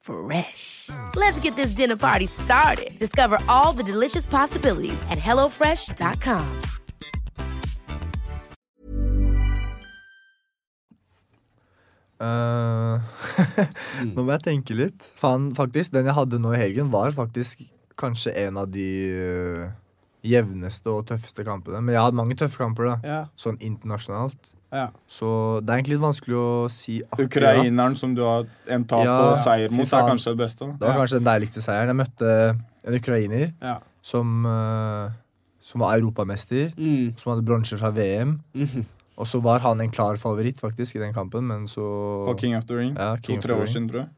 Fresh. Let's get this dinner party started. Discover all the delicious possibilities at hellofresh.com. Uh, Nå må jeg tenke litt. Fan, faktisk, Den jeg hadde nå i helgen, var faktisk kanskje en av de uh, jevneste og tøffeste kampene. Men jeg har hatt mange tøffe kamper, da. Ja. Sånn internasjonalt. Ja. Så det er egentlig litt vanskelig å si akkurat. Ukraineren som du har en tap Ja, og seier mot, er kanskje det beste. Det var kanskje den deiligste seieren. Jeg møtte en ukrainer Ja. som, eh, som var europamester. Mm. Som hadde bronse fra VM. Mm. Og så var han en klar favoritt faktisk i den kampen, men så På King of the Ring. Ja, To-tre år siden, tror jeg.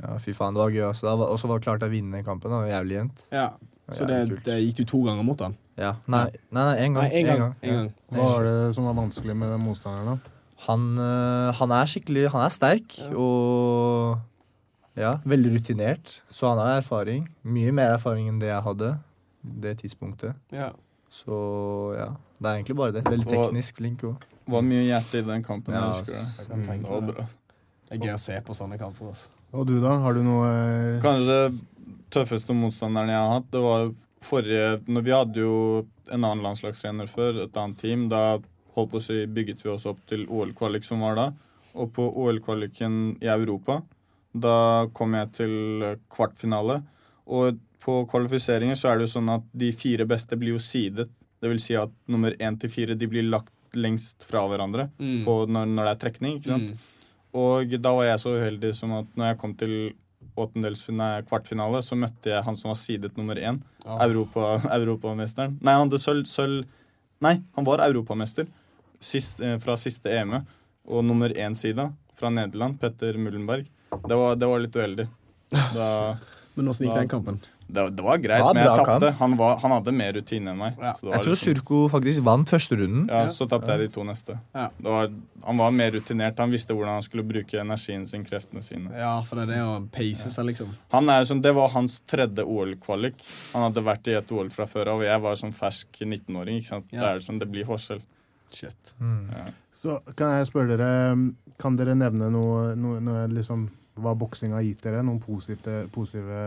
Ja, fy faen, det var gøy. Altså. Og så var det klart å vinne den kampen. Det var jævlig jevnt. ja. Så det, det gikk du to ganger mot han? Ja. Nei, nei, nei, en gang. Nei, en gang. En En gang. Hva var det som var vanskelig med den motstanderen? da? Han, øh, han er skikkelig Han er sterk og ja, veldig rutinert. Så han har erfaring. Mye mer erfaring enn det jeg hadde det tidspunktet. Ja. Så ja. Det er egentlig bare det. Veldig teknisk flink Det var mye hjerte i den kampen. Ja, jeg husker det. Jeg tenke var det. Det er gøy å se på sånne kamper. Altså. Og du, da? Har du noe eh, Kanskje tøffeste motstanderen jeg har hatt, det var forrige når Vi hadde jo en annen landslagstrener før, et annet team. Da holdt på å si, bygget vi oss opp til OL-kvalik som var da. Og på OL-kvaliken i Europa, da kom jeg til kvartfinale. Og på kvalifiseringer så er det jo sånn at de fire beste blir jo sidet. Det vil si at nummer én til fire de blir lagt lengst fra hverandre Mm. på når, når det er trekning. ikke sant? Mm. Og da var jeg så uheldig som at når jeg kom til kvartfinale, så møtte jeg han som var sidet nummer én. ja. Europa, europamesteren. Nei, han hadde sølv, sølv Nei, han var europamester sist, eh, fra siste EM-et. Og nummer én-sida fra Nederland, Petter Mullenberg. Det var, det var litt uheldig. Da, Men åssen gikk den kampen? Det, det var greit, Ja, men jeg tapte. Han, han hadde mer rutine enn meg. Ja. så det Jeg tror liksom- Surko faktisk vant første runden. ja, Så tapte jeg de to neste. Ja. Det var, han var mer rutinert. Han visste hvordan han skulle bruke energien sin, kreftene sine. Ja, for det er det å pace seg, liksom. Han er sånn, Det var hans tredje OL-kvalik. Han hadde vært i et OL fra før av, og jeg var sånn fersk 19-åring. ikke sant? Ja. Det er sånn, det blir forskjell. Shit. Mm. Så kan jeg spørre dere Kan dere nevne noe, noe, noe liksom hva boksing har gitt dere? Noen positive, positive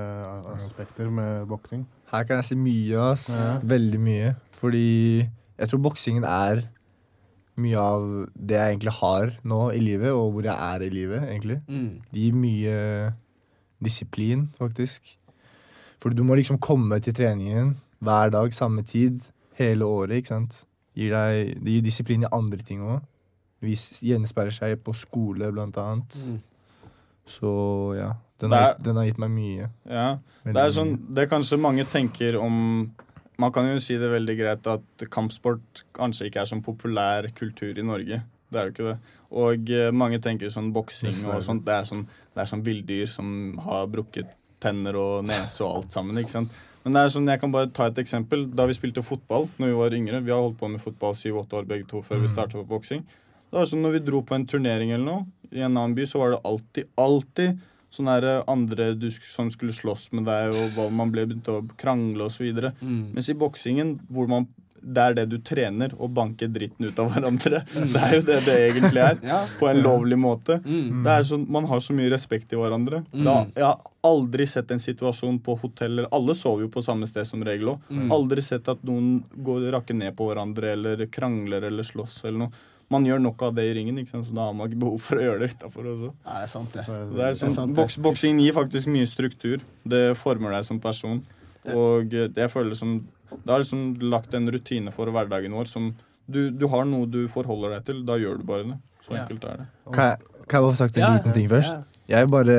aspekter med boksing? Her kan jeg si mye, ass. Ja. Veldig mye. Fordi jeg tror boksingen er mye av det jeg egentlig har nå i livet, og hvor jeg er i livet, egentlig. Mm. Det gir mye disiplin, faktisk. For du må liksom komme til treningen hver dag, samme tid, hele året, ikke sant. Gir deg, det gir disiplin i andre ting òg. Gjenspeiler seg på skole, blant annet. Mm. Så ja. Den er, har, den har gitt meg mye. Ja, Veldig Det er sånn, det kanskje mange tenker om Man kan jo si det veldig greit at kampsport kanskje ikke er sånn populær kultur i Norge. Det er jo ikke det. Og eh, mange tenker sånn boksing og sånt. Det er sånn, det er sånn villdyr som har brukket tenner og nese og alt sammen. ikke sant? Men det er sånn, jeg kan bare ta et eksempel. Da vi spilte fotball når vi var yngre Vi har holdt på med fotball syv-åtte år begge to før vi starta på boksing. Det var sånn når vi dro på en turnering eller noe I en annen by så var det alltid, alltid sånne her eh, andre du, som skulle slåss med deg, og hva man ble begynt å krangle osv. Mm. Mens i boksingen, hvor man det er det du trener, å banke dritten ut av hverandre. Det er jo det det egentlig er. Ja. På en lovlig måte. Mm. Det er sånn, Man har så mye respekt i hverandre. Mm. Da, jeg har aldri sett en situasjon på hoteller Alle sover jo på samme sted som regel òg. Mm. Aldri sett at noen går rakker ned på hverandre eller krangler eller slåss eller noe. Man gjør nok av det i ringen, ikke sant? så da har man ikke behov for å gjøre det utafor også. Ja, det er sant, det. Det er Det er sånn, sant, det. boks, boksing gir faktisk mye struktur. Det former deg som person. Og det jeg føler som Det har liksom lagt en rutine for hverdagen vår som du, du har noe du forholder deg til. Da gjør du bare det. Så enkelt er det. Kan jeg, kan jeg bare få sagt en Ja, liten ting først? ja. Jeg vil bare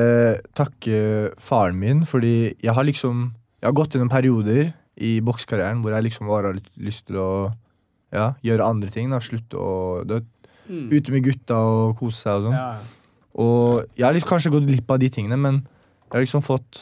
takke faren min, fordi jeg har liksom Jeg har gått gjennom perioder i boksekarrieren hvor jeg liksom bare har lyst til å ja, gjøre andre ting. da, Slutte å du Mm. Ute med gutta og kose seg og sånn. Ja. Og jeg har litt, kanskje gått glipp av de tingene, men jeg har liksom fått,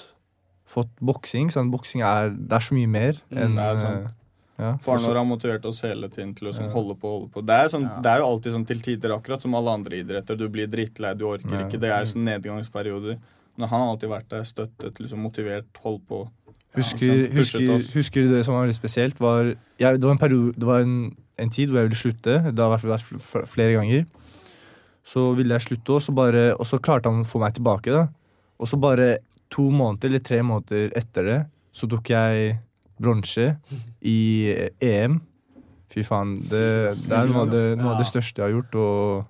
fått boksing. Sånn, boksing er, det er så mye mer Mm, enn det er sant. eh, ja. Faren vår har motivert oss hele tiden til å liksom, Ja. holde på. holde på. Det er, sånn, Ja. det er jo alltid sånn til tider, akkurat som alle andre idretter. Du blir drittlei, du orker Ja. ikke. Det er sånn nedgangsperioder. Men han har alltid vært der, støttet, liksom motivert, holdt på. Husker, ja, husker, husker du det som var veldig spesielt? Var, jeg, det var en periode Det var en, en tid hvor jeg ville slutte. Det har vært fl- fl- flere ganger. Så ville jeg slutte, og så, bare, og så klarte han å få meg tilbake. da Og så bare to måneder eller tre måneder etter det, så tok jeg bronse i EM. Fy faen. Det, det er noe av det, noe av det største jeg har gjort, og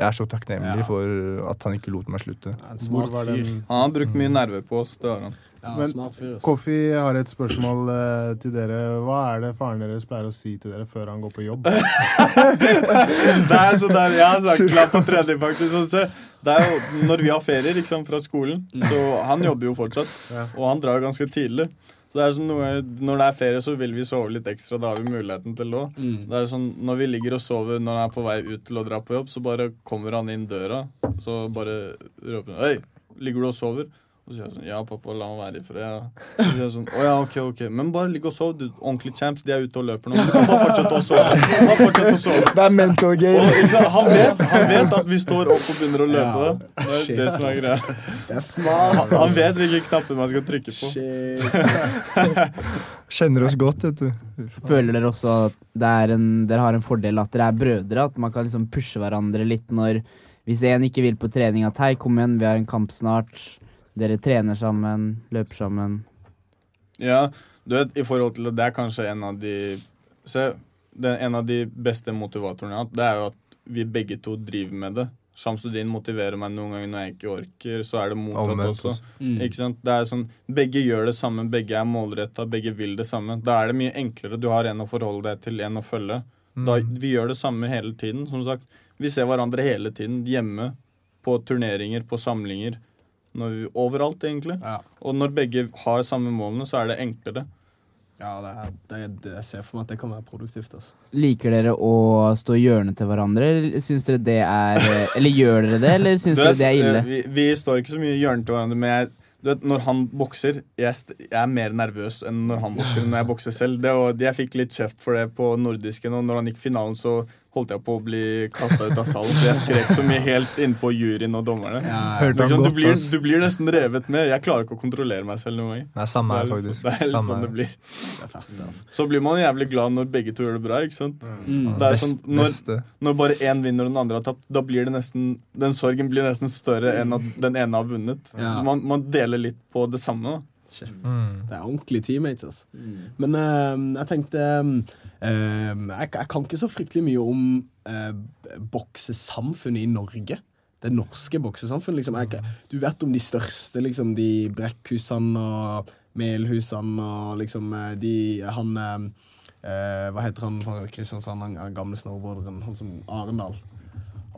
jeg er så takknemlig Ja. for at han ikke lot meg slutte. En smart fyr. den Han har brukt mye nerver på oss, det har han. Ja, Men- smart fyr. Kofi har et spørsmål eh, til dere. Hva er det faren deres pleier å si til dere før han går på jobb? Det er så der, Jeg har sagt klapp på tredje, faktisk. Sånn. Det er jo når vi har ferier liksom, fra skolen, så han jobber jo fortsatt. Ja. Og han drar ganske tidlig. Så det er sånn noe, Når det er ferie, så vil vi sove litt ekstra. Da har vi muligheten til det òg. Mm. Det er sånn, Når vi ligger og sover når han er på vei ut til å dra på jobb, så bare kommer han inn døra. Så bare roper han 'Hei, ligger du og sover?' Og så sier jeg sånn 'Ja, pappa, la meg være i fred'. Og Så sier jeg sånn 'Å ja, ok, ok. Men bare ligg og sov, du. Ordentlige champs, de er ute og løper nå. Du kan bare fortsette å sove. Bare fortsette å sove. Det er mental Og, game. ikke sant? Han, vet, han vet at vi står opp og begynner å løpe. Ja. Det er Shit, det som er greia. Det er smart. Han ass. vet hvilke knapper man skal trykke på. Shit. Kjenner oss godt, vet du. Føler dere også at det er en, dere har en fordel at dere er brødre? At man kan liksom pushe hverandre litt når Hvis en ikke vil på trening, at hei, kom igjen, vi har en kamp snart. Dere trener sammen, løper sammen. Ja, du vet, i forhold til det, det er kanskje en av de Se, det er en av de beste motivatorene jeg har hatt, det er jo at vi begge to driver med det. Shamsudin motiverer meg noen ganger når jeg ikke orker, så er det motsatt Omvendt også. også. Mm. Ikke sant? Det er sånn, Begge gjør det samme, begge er målretta, begge vil det samme. Da er det mye enklere. Du har en å forholde deg til, en å følge. Da, Mm. vi gjør det samme hele tiden. Som sagt, vi ser hverandre hele tiden. Hjemme, på turneringer, på samlinger. Når vi, overalt, egentlig. Ja. Og når begge har samme målene, så er det enklere. Ja, det er, det, det, jeg ser for meg at det kan være produktivt. Altså. Liker dere å stå i hjørnet til hverandre, syns dere det er Eller gjør dere det, eller syns dere det er ille? eh, Vi, vi står ikke så mye i hjørnet til hverandre, men jeg, du vet, når han bokser jeg, jeg er mer nervøs enn når han bokser. Når jeg bokser selv det var, Jeg fikk litt kjeft for det på nordisken, og når han gikk finalen, så holdt jeg på å bli kasta ut av salen. For jeg skrek så mye helt innpå juryen og dommerne. Hørte han Liksom, du, godt, blir, du blir nesten revet med. Jeg klarer ikke å kontrollere meg selv noen ganger. Nei, samme her, er faktisk. sånn- det er litt Samme sånn det blir. Det er fett, altså. Så blir man jævlig glad når begge to gjør det bra. ikke sant? Mm. Det er sånn, når, når bare én vinner og den andre har tapt, da blir det nesten Den sorgen blir nesten større enn at den ene har vunnet. Ja. Man, man deler litt på det samme. da. Shit. Mm. Det er ordentlige teammates. Altså. Men uh, jeg tenkte eh, jeg, jeg kan ikke så fryktelig mye om uh, boksesamfunnet i Norge. Det norske boksesamfunnet. Liksom. Jeg, du vet om de største, liksom, de Brekkhusene og Melhusene og liksom eh, de Han eh, eh, Hva heter han fra Kristiansand, han gamle snowboarderen? Han som Arendal.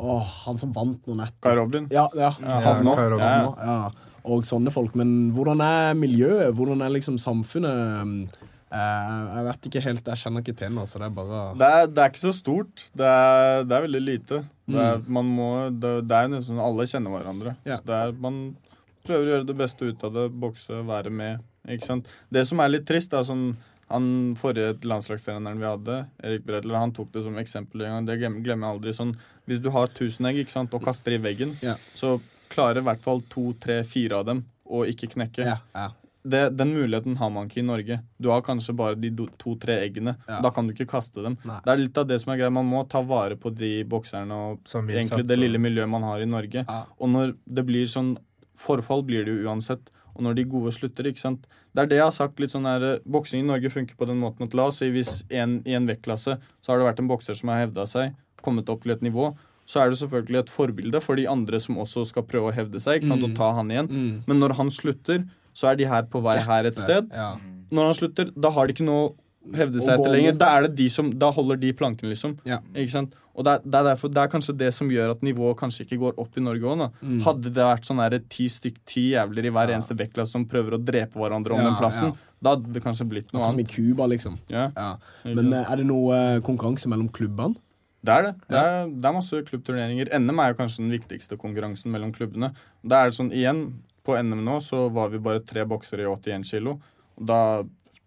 Åh, han som vant noe nettopp. Kai Robin. Ja, ja. Ja, Havnå. Kai Robin. Ja, ja. Og sånne folk. Men hvordan er miljøet? Hvordan er liksom samfunnet? Eh, jeg vet ikke helt, jeg kjenner ikke til noe, så det er bare Det er, det er ikke så stort. Det er, det er veldig lite. Det er, man må, det, det er nesten Alle kjenner hverandre. Ja. Så det er, man prøver å gjøre det beste ut av det, bokse, være med. Ikke sant? Det som er litt trist, er sånn Han forrige landslagstreneren vi hadde, Erik Bredler, han tok det som eksempel. Det glemmer jeg aldri. Sånn, hvis du har 1000 egg ikke sant, og kaster i veggen, Ja. så klarer i hvert fall to, tre, fire av dem å ikke knekke. Ja, ja. Det, den muligheten har man ikke i Norge. Du har kanskje bare de to-tre eggene. Ja. Da kan du ikke kaste dem. Nei. Det er litt av det som er greia. Man må ta vare på de bokserne og egentlig satt, det lille miljøet man har i Norge. Ja. Og når det blir sånn Forfall blir det jo uansett. Og når de gode slutter, ikke sant. Det er det jeg har sagt. litt sånn her, Boksing i Norge funker på den måten at la oss si hvis en, i en vektklasse så har det vært en bokser som har hevda seg, kommet opp til et nivå, så er det selvfølgelig et forbilde for de andre som også skal prøve å hevde seg sant, og ta han igjen. Mm. Men når han slutter, så er de her på vei her et sted. Ja. Når han slutter, da har de ikke noe å hevde seg etter lenger. Da er det de som, da holder de planken, liksom. Ja. Ikke sant? Og det er, det, er derfor, det er kanskje det som gjør at nivået kanskje ikke går opp i Norge òg. Mm. Hadde det vært sånn her ti stykk, ti jævler i hver eneste vektklasse som prøver å drepe hverandre om Ja, den plassen, ja. da hadde det kanskje blitt noe Akkurat som i annet. Cuba, liksom. Ja, Ja. Men eh, er det noe eh, konkurranse mellom klubbene? Det er det. Det er, det er masse klubbturneringer. NM er jo kanskje den viktigste konkurransen mellom klubbene. Da er det sånn, igjen, på NM nå så var vi bare tre boksere i 81 kilo. Da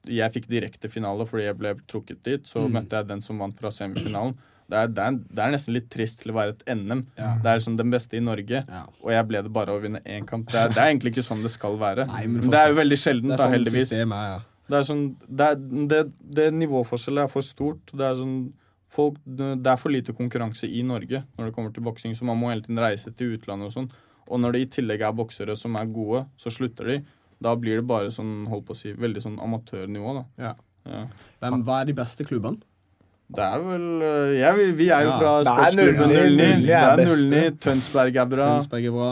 jeg fikk direkte finale fordi jeg ble trukket dit, så møtte jeg den som vant fra semifinalen. Det er, det, er, det er nesten litt trist til å være et NM. Ja. Det er som den beste i Norge, Ja. og jeg ble det bare å vinne én kamp. Det er, det er egentlig ikke sånn det skal være. Nei, men det er jo veldig sjeldent, da, sånn heldigvis. systemet ja. Det er sånn det nivåforskjellet er for stort. Det er sånn folk, Det er for lite konkurranse i Norge når det kommer til boksing, så man må hele tiden reise til utlandet og sånn. Og når det i tillegg er boksere som er gode, så slutter de. Da blir det bare sånn, holdt på å si, veldig sånn amatørnivå, da. Ja. Ja. Hvem, hva er de beste klubbene? Det er vel ja, vi, Vi er jo fra er sportsklubben 09. 09. 09 Det er er 09. Tønsberg er bra. Tønsberg er bra.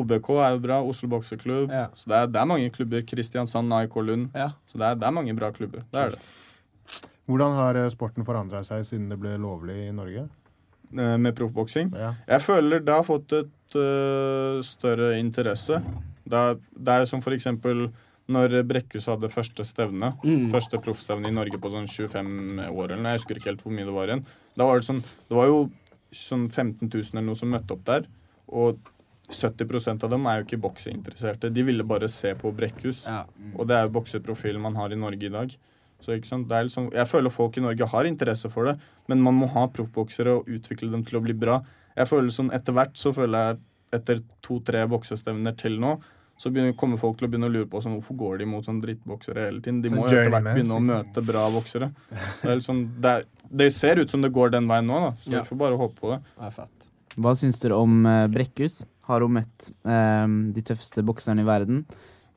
OBK er jo bra. Oslo bokseklubb. Ja. Så det er, det er mange klubber. Kristiansand, AIK Lund. Ja. Så det er, det er mange bra klubber. Det er det. Hvordan har eh, sporten forandra seg siden det ble lovlig i Norge? Eh, Med proffboksing. Ja. Jeg føler det har fått et uh, større interesse. Det er, det er som for eksempel når Brekkhus hadde første stevne, Mm. første proffstevne i Norge på sånn 25 år, eller noe, jeg husker ikke helt hvor mye det var igjen. Da var det sånn, det var jo sånn 15 000 eller noe som møtte opp der, og 70% av dem er jo ikke bokseinteresserte. De ville bare se på Brekkhus, Ja. og det er jo bokseprofilen man har i Norge i dag. Så ikke sant? Det er liksom, jeg føler folk i Norge har interesse for det, men man må ha proffboksere og utvikle dem til å bli bra. Jeg føler sånn Etter hvert så føler jeg etter to-tre boksestevner til nå, så begynner, kommer folk til å begynne å lure på sånn, hvorfor går de mot sånn drittboksere hele tiden. De må jo etter hvert begynne å møte bra boksere. Det, er sånn, det, er, det ser ut som det går den veien nå, da, så Ja. vi får bare håpe på det. Det er fett. Hva syns dere om eh, Brekkhus? Har hun møtt eh, de tøffeste bokserne i verden?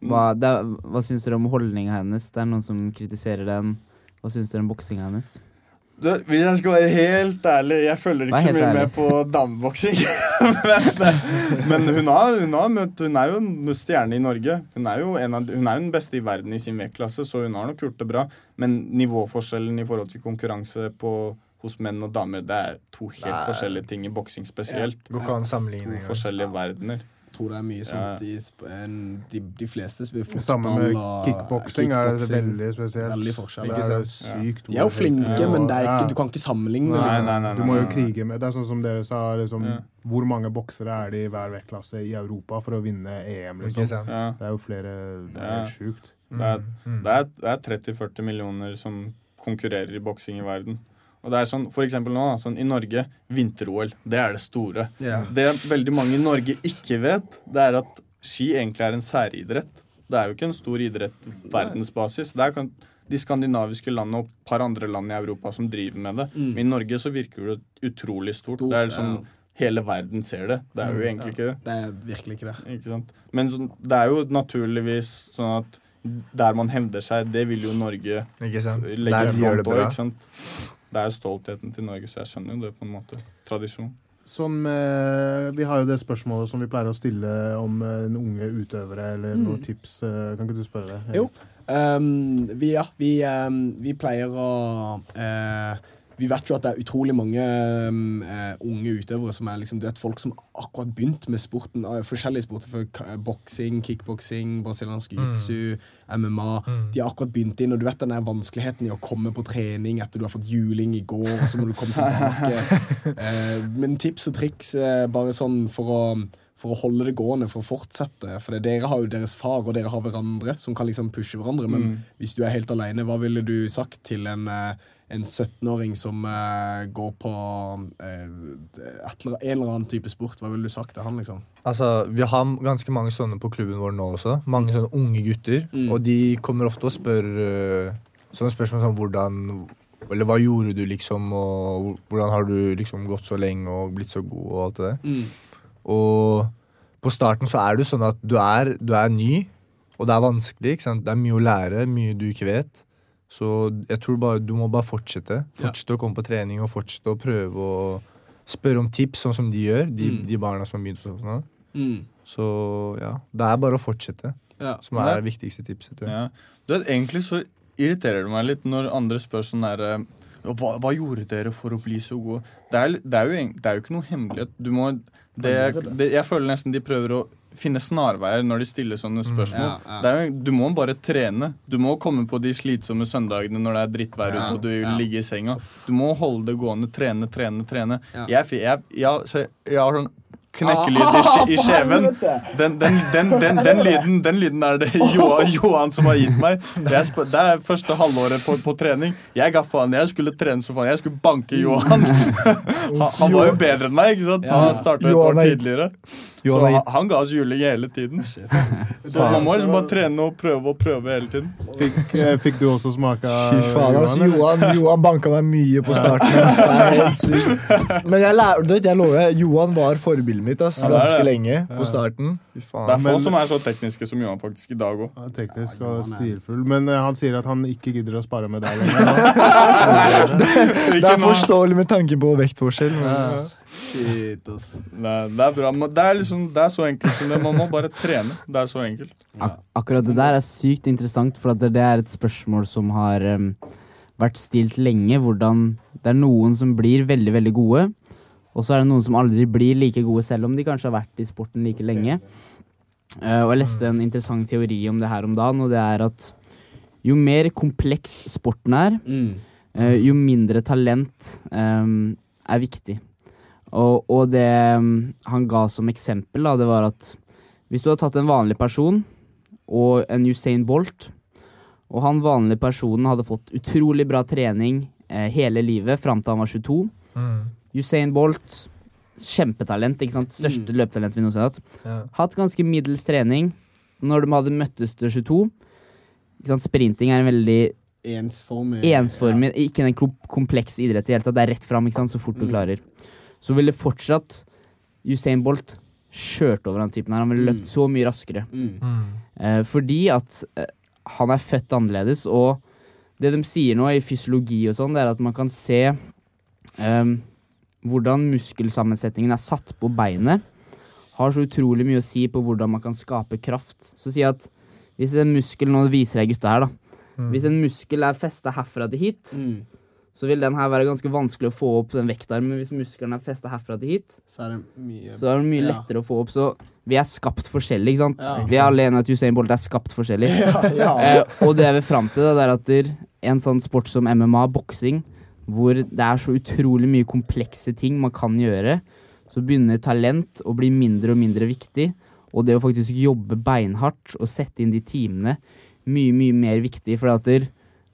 Hva, det hva syns dere om holdninga hennes? Det er noen som kritiserer den. Hva syns dere om boksinga hennes? Du, hvis jeg skal være helt ærlig, jeg følger ikke så mye ærlig. med på dameboksing. men men hun, har, hun, har møtt, hun er jo en stjerne i Norge. Hun er jo en av, hun er jo den beste i verden i sin vektklasse, så hun har nok gjort det bra. Men nivåforskjellen i forhold til konkurranse på, hos menn og damer, det er to helt Nei. forskjellige ting i boksing spesielt. Å To forskjellige verdener. Tror det er mye sånt i en- de, de fleste spiller fotball Sammen med kickboksing er det veldig spesielt. Veldig forskjell. Det er jo sykt De er jo flinke, Ja. men det er ikke, du kan ikke sammenligne. Nei, liksom. nei, nei, Du må jo krige med Det er sånn som dere sa, liksom, Ja. hvor mange boksere er det i hver vektklasse i Europa for å vinne EM, liksom? Ja. Det er jo flere Det er Ja. helt sjukt. Det er, Mm. er, er 30-40 millioner som konkurrerer i boksing i verden. Og det er sånn, for eksempel nå, sånn i Norge, vinter-OL, det er det store. Yeah. Det veldig mange i Norge ikke vet, det er at ski egentlig er en særidrett. Det er jo ikke en stor idrett verdensbasis. Det er kan, de skandinaviske landene og et par andre land i Europa som driver med det. Men i Norge så virker det utrolig stort. Stort, det er liksom, ja. Hele verden ser det. Det er jo egentlig ikke det. Det er virkelig ikke det. Ikke sant? Men så, det er jo naturligvis sånn at der man hevder seg, det vil jo Norge legge det på. Ikke sant? Det er jo stoltheten til Norge, så jeg skjønner jo det på en måte. Tradisjon. Sånn med, vi har jo det spørsmålet som vi pleier å stille om en unge utøvere, eller noen tips. eh, Kan ikke du spørre det? Jo. Um, vi, ja, vi, um, vi pleier å eh, Vi vet jo at det er utrolig mange um, eh, unge utøvere som er liksom, du vet, folk som akkurat begynt med sporten. eh, forskjellige sporter. For boksing, kickboksing, brasiliansk jiu-jitsu, MMA. De har akkurat begynt inn, og du vet den der vanskeligheten i å komme på trening etter du har fått juling i går, og så må du komme tilbake. uh, men tips og triks uh, bare sånn for å for å holde det gående, for å fortsette. For det, dere har jo deres far, og dere har hverandre som kan liksom pushe hverandre. Men Mm. hvis du er helt alene, hva ville du sagt til en, eh, en 17-åring som uh, går på uh, en eller annen type sport? Hva ville du sagt til han, liksom? Altså, Vi har ganske mange sånne på klubben vår nå også. Mange sånne unge gutter. Mm. Og de kommer ofte og spør uh, sånne spørsmål som hvordan Eller hva gjorde du, liksom? Og hvordan har du liksom gått så lenge og blitt så god, og alt det der. Og på starten så er det jo sånn at du er, du er ny, og det er vanskelig. ikke sant? Det er mye å lære, mye du ikke vet. Så jeg tror bare du må bare fortsette. Fortsette å komme på trening og fortsette å prøve å spørre om tips, sånn som de gjør. De, Mm. de barna som begynte hos oss. Mm. Så ja, det er bare å fortsette Ja. som er det viktigste tipset. Ja. Du vet, Egentlig så irriterer det meg litt når andre spør sånn der eh, hva, hva gjorde dere for å bli så gode? Det er, det er, jo, det er jo ikke noe hemmelighet. Du må, det, jeg føler nesten de prøver å finne snarveier når de stiller sånne spørsmål. Ja, ja. Det er du må bare trene. Du må komme på de slitsomme søndagene når det er drittvær ute og du vil ja. ligge i senga. Du må holde det gående. Trene, trene, trene. Ja. Jeg, jeg, jeg, så jeg har sånn knekkelyd i, i kjeven. Den, den, den, den, den, lyden, den lyden er det Johan, Johan som har gitt meg. Jeg det er første halvåret på, på trening. Jeg ga faen. Jeg skulle trene så faen. Jeg skulle banke Johan. Han, han var jo bedre enn meg. ikke sant? Han starta et Johan år er- tidligere. Så han, han ga oss juling hele tiden. Så man må liksom bare trene og prøve og prøve hele tiden. Fikk, eh, fikk du også smake av eller? Johan, Johan banka meg mye på starten. Men jeg, lærte, jeg lover, Johan var forbildet mitt ass, Ja, det ganske det. lenge på starten. Faen, Det er få Men- som er så tekniske som Johan faktisk i dag òg. Ja, Teknisk og stilfull. Men uh, han sier at han ikke gidder å spare med deg lenger. Det er forståelig med tanke på vektforskjell. Men, Shit, ass. Nei, det er bra. Det er, liksom, det er så enkelt som det. Man må bare trene. Det er så enkelt. Ak akkurat det der er sykt interessant, for at det det er et spørsmål som har um, vært stilt lenge. Hvordan det er noen som blir veldig, veldig gode, og så er det noen som aldri blir like gode, selv om de kanskje har vært i sporten like lenge. Uh, og jeg leste en interessant teori om det her om dagen, og det er at jo mer kompleks sporten er, Mm. uh, jo mindre talent um, er viktig. Og, og det um, han ga som eksempel, da, det var at hvis du har tatt en vanlig person og en Usain Bolt, og han vanlige personen hadde fått utrolig bra trening eh, hele livet fram til han var 22 mm, Usain Bolt, kjempetalent, ikke sant? Største Mm. løpetalent vi noensinne har hatt. ja. Hatt ganske middels trening. Når de hadde møttes til 22 ikke sant? Sprinting er en veldig Ensformig. ensformig, ikke en kompleks idrett i det hele tatt. Det er rett fram, ikke sant? så fort du Mm. klarer. Så ville fortsatt Usain Bolt kjørt over han typen her. Han ville Mm. løpt så mye raskere. Mm. Mm. Eh, fordi at eh, han er født annerledes, og det de sier nå i fysiologi og sånn, det er at man kan se em, hvordan muskelsammensetningen er satt på beinet. Har så utrolig mye å si på hvordan man kan skape kraft. Så si at hvis en muskel Nå viser jeg gutta her, da. Mm. Hvis en muskel er festa herfra til hit, Mm. så vil den her være ganske vanskelig å få opp den vektarmen. Hvis muskelen er festa herfra til hit, Så er det mye så er det mye Ja. lettere å få opp. Så vi er skapt forskjellig, ikke sant? Ja. Vi er alle enige at Usain Bolt er skapt forskjellig. Ja, ja. Eh, og det jeg vil fram til, det er at der, en sånn sport som MMA, boksing, hvor det er så utrolig mye komplekse ting man kan gjøre, så begynner talent å bli mindre og mindre viktig. Og det å faktisk jobbe beinhardt og sette inn de timene, mye, mye mer viktig. For at der,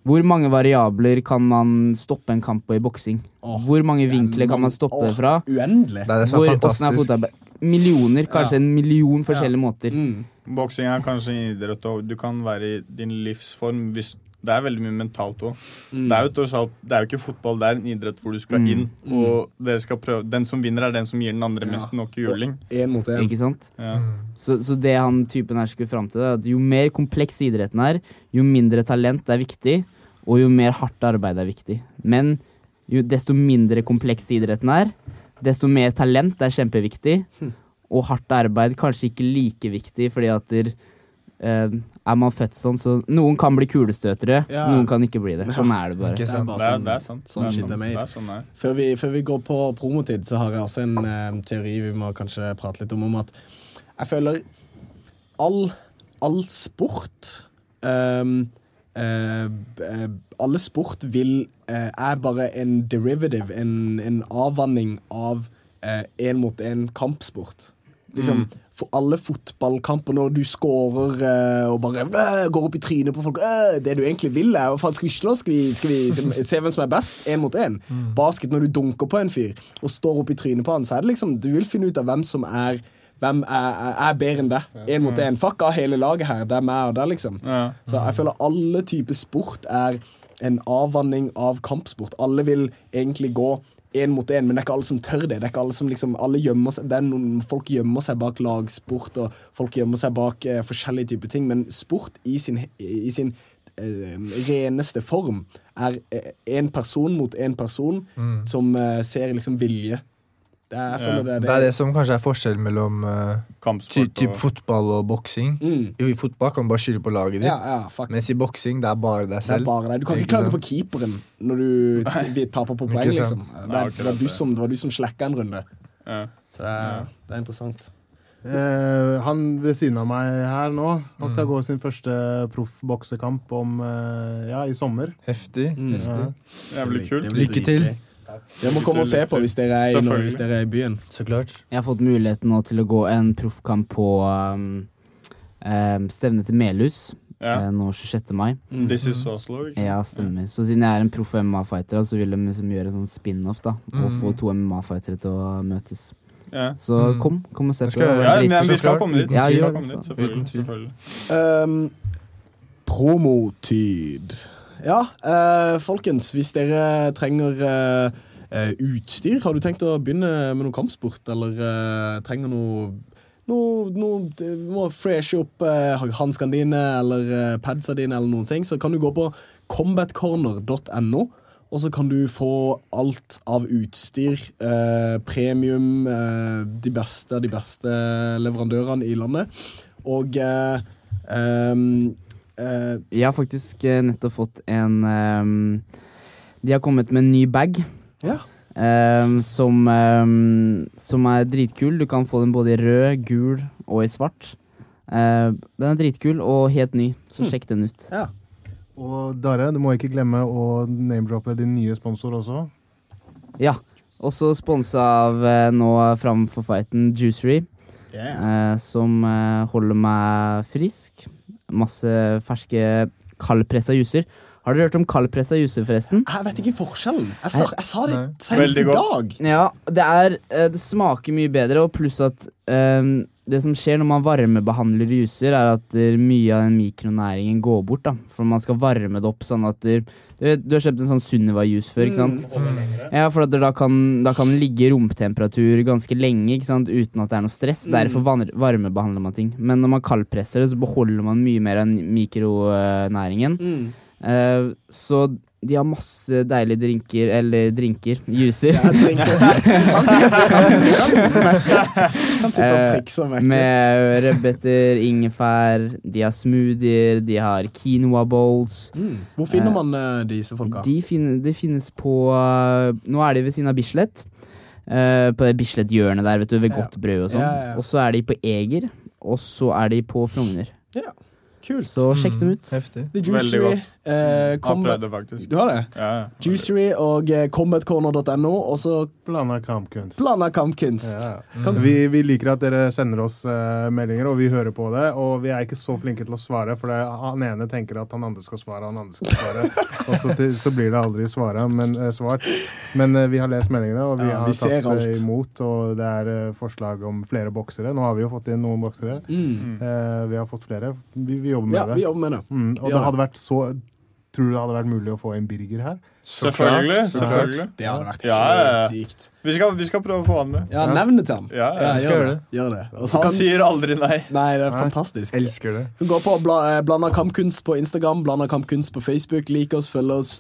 hvor mange variabler kan man stoppe en kamp på i boksing? Hvor mange er vinkler kan man stoppe det fra? Uendelig. Det er det som er er fantastisk. fotarbeid? Millioner, kanskje Ja. en million forskjellige måter. Mm. Boksing er kanskje en idrett, og du kan være i din livsform hvis Det er veldig mye mentalt òg. Mm. Det er Det er jo ikke fotball, det er en idrett hvor du skal Mm. inn, og dere skal prøve Den som vinner, er den som gir den andre Ja. mest nok juling. En mot en. Ikke sant? Ja. Mm. Så, så det han typen her skulle fram til, er at jo mer kompleks idretten er, jo mindre talent er viktig, og jo mer hardt arbeid er viktig. Men jo desto mindre kompleks idretten er, desto mer talent er kjempeviktig, og hardt arbeid kanskje ikke like viktig, fordi at der, eh, er man født sånn, så noen kan bli kulestøtere, Ja. noen kan ikke bli det. Sånn er det bare. Det er, det er sant. Sånn shit er made. Det er sånn det er. Før vi, før vi går på promotid, så har jeg også en uh, teori vi må kanskje prate litt om. Om at jeg føler all, all sport um, uh, eh, Alle sport vil er bare en derivative, en, en avvanning av én mot én kampsport. Liksom, For alle fotballkamper når du scorer eh, og bare øh, går opp i trynet på folk øh, Det du egentlig vil, er faen, Skal vi slå? Skal vi, skal vi se, hvem som er best? Én mot én. Basket, når du dunker på en fyr og står opp i trynet på han, så er det liksom Du vil finne ut av hvem som er hvem er, er bedre enn deg? Én mot én. Fuck av hele laget her. Det er meg og deg, liksom. Så jeg føler alle typer sport er en avvanning av kampsport. Alle vil egentlig gå én mot én, men det er ikke alle som tør det. Det er ikke alle som liksom, alle gjemmer seg, det er noen, Folk gjemmer seg bak lagsport, og folk gjemmer seg bak eh, forskjellige typer ting, men sport i sin, i sin eh, reneste form er én person mot én person som eh, ser liksom vilje. Det er, ja. det, er det, Det er det som kanskje er forskjellen mellom uh, ty, typ og fotball og boksing. Mm. Jo, I fotball kan du bare skylde på laget ditt, Ja, ja, mens i boksing det er bare deg Det er selv. bare deg. Du kan ikke Ikke klage på keeperen når du vi taper på poeng, liksom. Det, Nei, det, var du det. som, det var du som slacka en runde. ja. Så det er, det er interessant. Eh, han ved siden av meg her nå, han Mm. skal gå sin første proffboksekamp om eh, Ja, i sommer. Heftig. Mm. Ja. Jævlig kult. Lykke til. Dere må komme og se på hvis dere er i, hvis dere er i byen. Så klart. Jeg har fått muligheten nå til å gå en proffkamp på um, um, stevnet til Melhus Ja. eh, nå 26. mai. This is Oslo. ikke? Ja, stemmer. Så siden jeg er en proff MMA-fighter, så vil de liksom gjøre en sånn spin-off, da. Og Mm. få to MMA-fightere til å møtes. Ja. Så Mm. kom, kom og se på. Ja, men vi skal komme dit. Ja, vi skal komme dit. Selvfølgelig. Selvfølgelig. Um, promotid. Ja, eh, folkens, hvis dere trenger eh, eh, utstyr, har du tenkt å begynne med noe kampsport, eller eh, trenger noe noe, noe må freshe opp eh, hanskene dine eller eh, padsa dine, eller noen ting, så kan du gå på combatcorner.no. Og så kan du få alt av utstyr, eh, premium, eh, de beste av de beste leverandørene i landet. Og eh, eh, Jeg har faktisk eh, nettopp fått en um, De har kommet med en ny bag. Ja. Um, som, um, som er dritkul. Du kan få den både i rød, gul og i svart. Uh, den er dritkul og helt ny, så sjekk den ut. ja. Og Dare, du må ikke glemme å name-droppe din nye sponsor også. Ja. Også sponsa av uh, nå framfor fighten Juicery, Yeah. uh, som uh, holder meg frisk. Masse ferske kaldpressa juicer. Har dere hørt om kaldpressa juice, forresten? Jeg vet ikke forskjellen. Jeg, snak, jeg sa det senest i dag. Ja, det er eh, Det smaker mye bedre, og pluss at um, det som skjer når man varmebehandler juicer, er at mye av den mikronæringen går bort. da For man skal varme det opp sånn at du, du, vet, du har kjøpt en sånn Sunniva-juice før, ikke sant? Ja, for at da kan, da kan den ligge i romtemperatur ganske lenge ikke sant? uten at det er noe stress. Derfor varmebehandler man ting. Men når man kaldpresser det, så beholder man mye mer av mikronæringen. Eh, så de har masse deilige drinker, eller drinker, juicer. Ja, drinker. Han sitter, og Eh, trikse og. Med rødbeter, ingefær, de har smoothier, de har quinoa bowls. Mm. Hvor finner man uh, disse folka? De, finne, de finnes på uh, Nå er de ved siden av Bislett. eh, på det Bislett-hjørnet der, vet du, ved Ja. Godt brød og sånn. Ja. Og så er de på Eger, og så er de på Frogner. Ja, kult. Så sjekk dem ut. Heftig. The Veldig Juicery. Eh, Har combat, prøvd det, faktisk. du har det? Ja, ja. Juicery og eh, combatcorner.no, og så Blanda kampkunst. blanda kampkunst. Ja. Mm. Vi, vi liker at dere sender oss eh, meldinger, og vi hører på det. Og vi er ikke så flinke til å svare, for det, han ene tenker at han andre skal svare, han andre skal svare. og så, til, så blir det aldri svaret men, eh, svart. Men eh, vi har lest meldingene, og vi Ja, har vi tatt det alt. imot. Og det er eh, forslag om flere boksere. Nå har vi jo fått inn noen boksere. Mm. Eh, vi har fått flere. Vi, vi jobber med Ja, det. vi jobber med det. Mm, og Ja. det hadde vært så Tror du det hadde vært mulig å få en Birger her? Selvfølgelig. Selvfølgelig. Det hadde vært Ja, helt sykt. Vi skal, vi skal prøve å få han med. Ja, nevn det til han. Ja, ja, Ja, gjør det. Gjør det. Han kan, sier aldri nei. nei, det er Nei. fantastisk. Elsker det. Du kan gå på bla, eh, Blanda kampkunst på Instagram, Blanda kampkunst på Facebook. Lik oss, følg oss.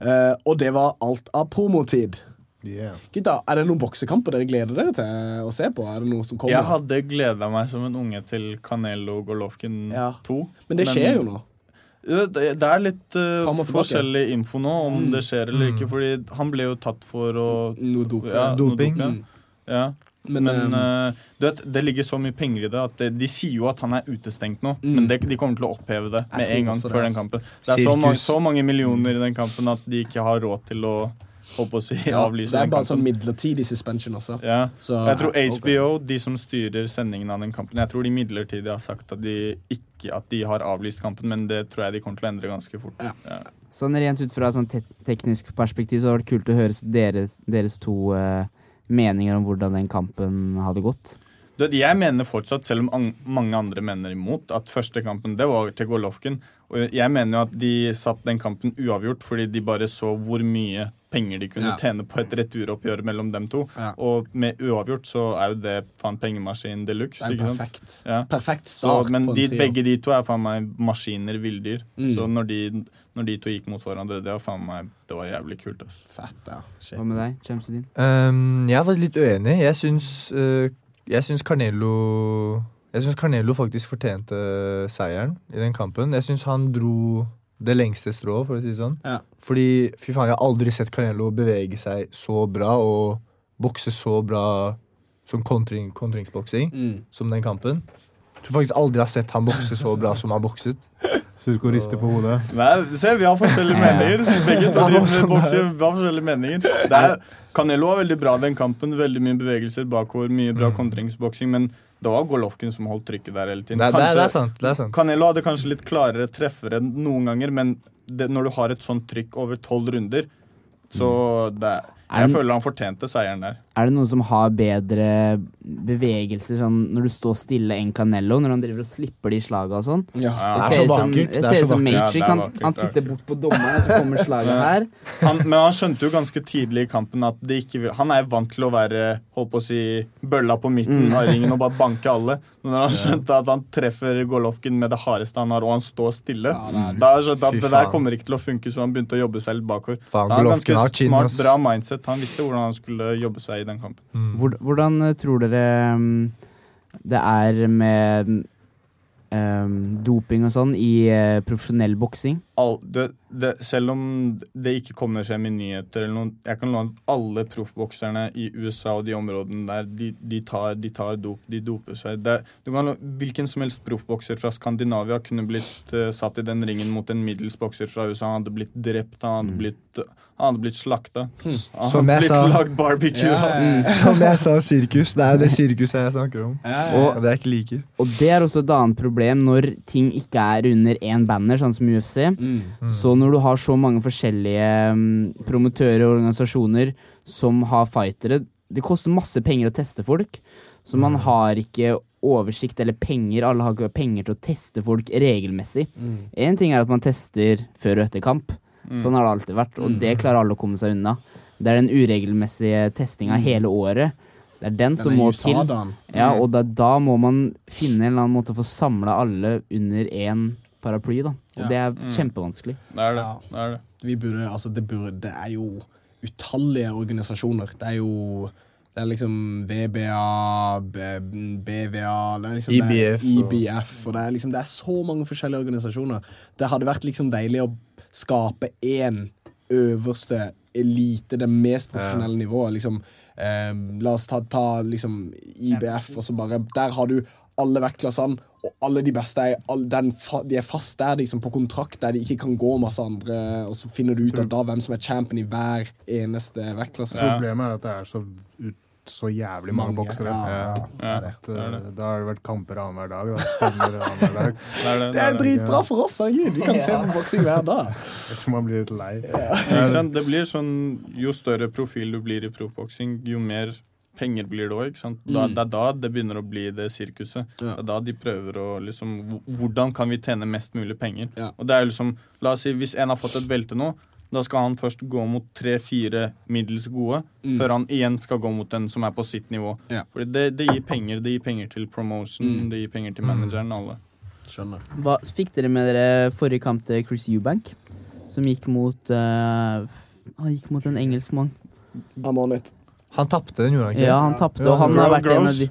Eh, og det var alt av promotid. Yeah. Gutta, Er det noen boksekamper dere gleder dere til å se på? Er det noe som kommer? Jeg hadde gleda meg som en unge til Canelo Golovkin Ja. 2. Men det skjer jo nå. Det er litt tilbake. forskjellig info nå om det skjer eller ikke. Fordi han ble jo tatt for å Noe dope. ja, noe Doping. dop, Mm. ja. ja. Men, Men, eh, du vet, det ligger så mye penger i det at det, de sier jo at han er utestengt nå. Mm. Men det, de kommer til å oppheve det med en gang før den kampen. Det er så, ma så mange millioner i den kampen at de ikke har råd til å håper å si, Ja, avlyse det er bare sånn midlertidig suspension også. Ja. Så, Jeg tror HBO, HBO, de som styrer sendingen av den kampen, jeg tror de midlertidig har sagt at de ikke at de har avlyst kampen, men det tror jeg de kommer til å endre ganske fort. Ja. Ja. Sånn rent ut fra et sånn te teknisk perspektiv så hadde det vært kult å høre deres, deres to uh, meninger om hvordan den kampen hadde gått. Jeg mener fortsatt, selv om mange andre mener imot, at første kampen det var til Golovkin. Og jeg mener jo at de satt den kampen uavgjort fordi de bare så hvor mye penger de kunne Ja. tjene på et returoppgjør mellom dem to. Ja. Og med uavgjort så er jo det faen pengemaskin de luxe. Er perfekt. Ja. Perfekt Så, start men på en de, begge de to er faen meg maskiner, villdyr. Mm. Så når de, når de to gikk mot hverandre, det var faen meg Det var jævlig kult. Altså. Fett, ja. Shit. Hva med deg, Kjemsedin? Um, jeg har vært litt uenig. Jeg syns, uh, jeg syns Carnelo Jeg syns Carnelo faktisk fortjente seieren i den kampen. Jeg syns han dro det lengste strået, for å si det sånn. Ja. Fordi fy faen, jeg har aldri sett Carnelo bevege seg så bra og bokse så bra som kontring, kontringsboksing Mm. som den kampen. Jeg tror faktisk aldri jeg har sett han bokse så bra som han bokset. Surko rister på hodet. Nei, se, vi har forskjellige meninger. Begge to driver med bokser, Vi har forskjellige meninger. Det er, Canelo var veldig bra den kampen. Veldig mye bevegelser bakover, mye bra kontringsboksing. Men det var Golovkin som holdt trykket der hele tiden. det, er- det er sant. det er sant. Canelo hadde kanskje litt klarere treffere noen ganger, men det, når du har et sånt trykk over tolv runder, så det, Er Jeg den- føler han fortjente seieren der. Er det noen som har bedre bevegelser sånn når du står stille enn Canello, når han driver og slipper de slaga og sånn? Ja. Ja, Det er ser så ut som, vakkert, det det er ser ut som Matrix. Ja, Han, han er titter bort på dommeren, og så kommer slaget her. Han, men han skjønte jo ganske tidlig i kampen at det ikke Han er vant til å være holdt på å si, bølla på midten av ringen og bare banke alle. Men når han skjønte at han treffer Golovkin med det hardeste han har, og han står stille, da skjønte han at det der kommer ikke til å funke, så han begynte å jobbe seg litt bakover. Faen, Han har ganske smart, bra mindset. Han visste hvordan han skulle jobbe seg i den kampen. Mm. hvordan eh, tror dere mm, det er med um, doping og sånn i eh, profesjonell boksing? All, det, det, selv om det ikke kommer frem i nyheter eller noen, Jeg kan love at alle proffbokserne i USA og de områdene der, de, de, tar, de tar dop. De doper seg. Det, du kan, hvilken som helst proffbokser fra Skandinavia kunne blitt uh, satt i den ringen mot en middels bokser fra USA. Han hadde blitt drept, han hadde blitt, han hadde blitt slakta. Han Hmm. Som hadde jeg blitt sa. lagd barbecue. Ja, ja, Som jeg sa, sirkus. Det er jo det sirkuset jeg snakker om. ja. Og det jeg ikke liker. Og det er også et annet problem når ting ikke er under én banner, sånn som UFC. Mm. Så når du har så mange forskjellige mm, promotører og organisasjoner som har fightere Det koster masse penger å teste folk, så man har ikke oversikt eller penger. Alle har ikke penger til å teste folk regelmessig. Mm. Ting er at man tester før og etter kamp. Sånn har det alltid vært, og det klarer alle å komme seg unna. Det er den uregelmessige testinga hele året. Det er den som Den er må til. Ja, og da, da må man finne en eller annen måte å få samla alle under én paraply, da. Og Ja. det er kjempevanskelig. Det er det. Ja. det, er det. Vi burde, altså det, burde, det er jo utallige organisasjoner. Det er jo det er liksom VBA, BVA det er liksom det er IBF og- IBF og det er, liksom, det er så mange forskjellige organisasjoner. Det hadde vært liksom deilig å skape én øverste elite, det mest profesjonelle nivået. Liksom, eh, la oss ta, ta liksom IBF, og så bare Der har du alle vektklassene, og alle de beste er, all, den, de er fast der liksom, på kontrakt, der de ikke kan gå masse andre, og så finner du ut av da hvem som er champion i hver eneste vektklasse. Ja. Problemet er at det er så, ut, så jævlig mange, boksere. Ja, ja, Ja. er det. da har det vært kamper annenhver dag. Da. Stevner dag. Det er det. Det er det. dritbra for oss, herregud! Vi kan se på boksing hver dag. Jeg tror man blir litt lei. Det blir sånn, Jo større profil du blir i proffboksing, jo mer penger blir det òg. Da, Mm. det er da det begynner å bli det sirkuset. Ja. Det er da de prøver å liksom Hvordan kan vi tjene mest mulig penger? Ja. Og det er jo liksom La oss si hvis en har fått et belte nå, da skal han først gå mot tre-fire middels gode, Mm. før han igjen skal gå mot den som er på sitt nivå. Ja. Fordi det, det gir penger. Det gir penger til promotion, Mm. det gir penger til manageren, alle. Skjønner. Hva fikk dere med dere forrige kamp til Chris Eubank? Som gikk mot uh, Han gikk mot en engelskmann. I'm on it. Han tapte den, gjorde han ikke? Ja, han tapte, Ja, og han har vært en av de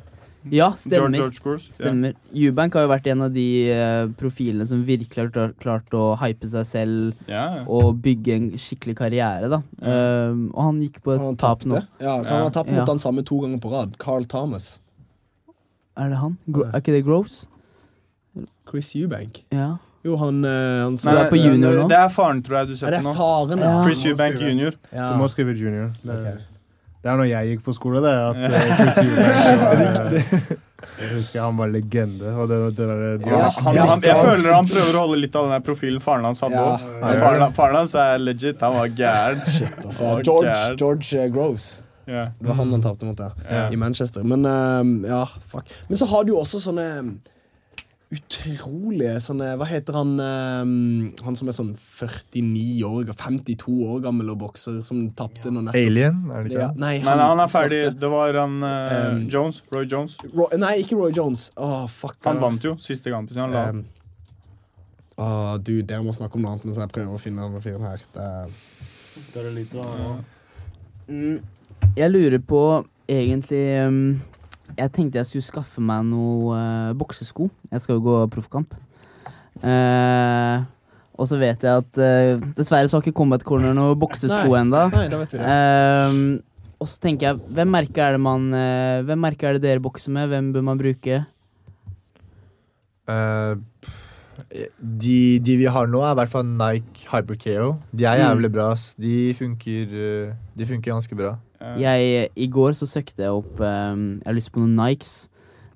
Ja, George, stemmer. George Gross. Stemmer. Eubank har jo vært en av de eh, profilene som virkelig har klart, klart å hype seg selv Ja, ja. og bygge en skikkelig karriere, da. Um, og han gikk på et Han tap nå. tapte. Ja, han har tapt Ja. mot han samme to ganger på rad. Carl Thomas. Er det han? Gro er ikke det Groves? Chris Eubank. Ja. Jo, han, eh, han Nei, Du er på junior nå? Det er faren, tror jeg du Er ser det på nå. faren, ja? Chris Eubank jr. ja. Du må skrive junior. Det, Ok. Det er når jeg gikk på skole, det. At var, eh, Jeg husker han var legende. Og det, det der, de, Ja, han, han, jeg føler han prøver å holde litt av den profilen faren hans hadde Ja. òg. Faren, faren hans er legit. Han var gæren. Altså, George. George eh, Groves. Ja. Det var han han tapte mot Ja. i Manchester. Men um, ja, fuck. Men så har du jo også sånne utrolige sånne Hva heter han um, Han som er sånn 49 år, 52 år gammel og bokser, som tapte nå nettopp. Alien, er det ikke Ja, det? nei, han er ferdig. svarte. Det var han uh, Um, Jones. Roy Jones. Ro nei, ikke Roy Jones. Oh, fuck. Han vant jo siste kampen sin. Han la Um, oh, du, dere må snakke om noe annet mens jeg prøver å finne denne fyren her. Det er det er litt, ja. Mm, Jeg lurer på egentlig um, Jeg tenkte jeg skulle skaffe meg noe uh, boksesko. Jeg skal jo gå proffkamp. Uh, og så vet jeg at uh, dessverre så har ikke Combat Corner noe boksesko ennå. Ehm, og så tenker jeg, hvem merke er det man uh, Hvem merke er det dere bokser med? Hvem bør man bruke? Eh, de, de vi har nå, er i hvert fall Nike Hyper KO. De er jævlig bra. De funker, eh, de funker ganske bra. Jeg, I går så søkte jeg opp um, Jeg har lyst på noen Nikes.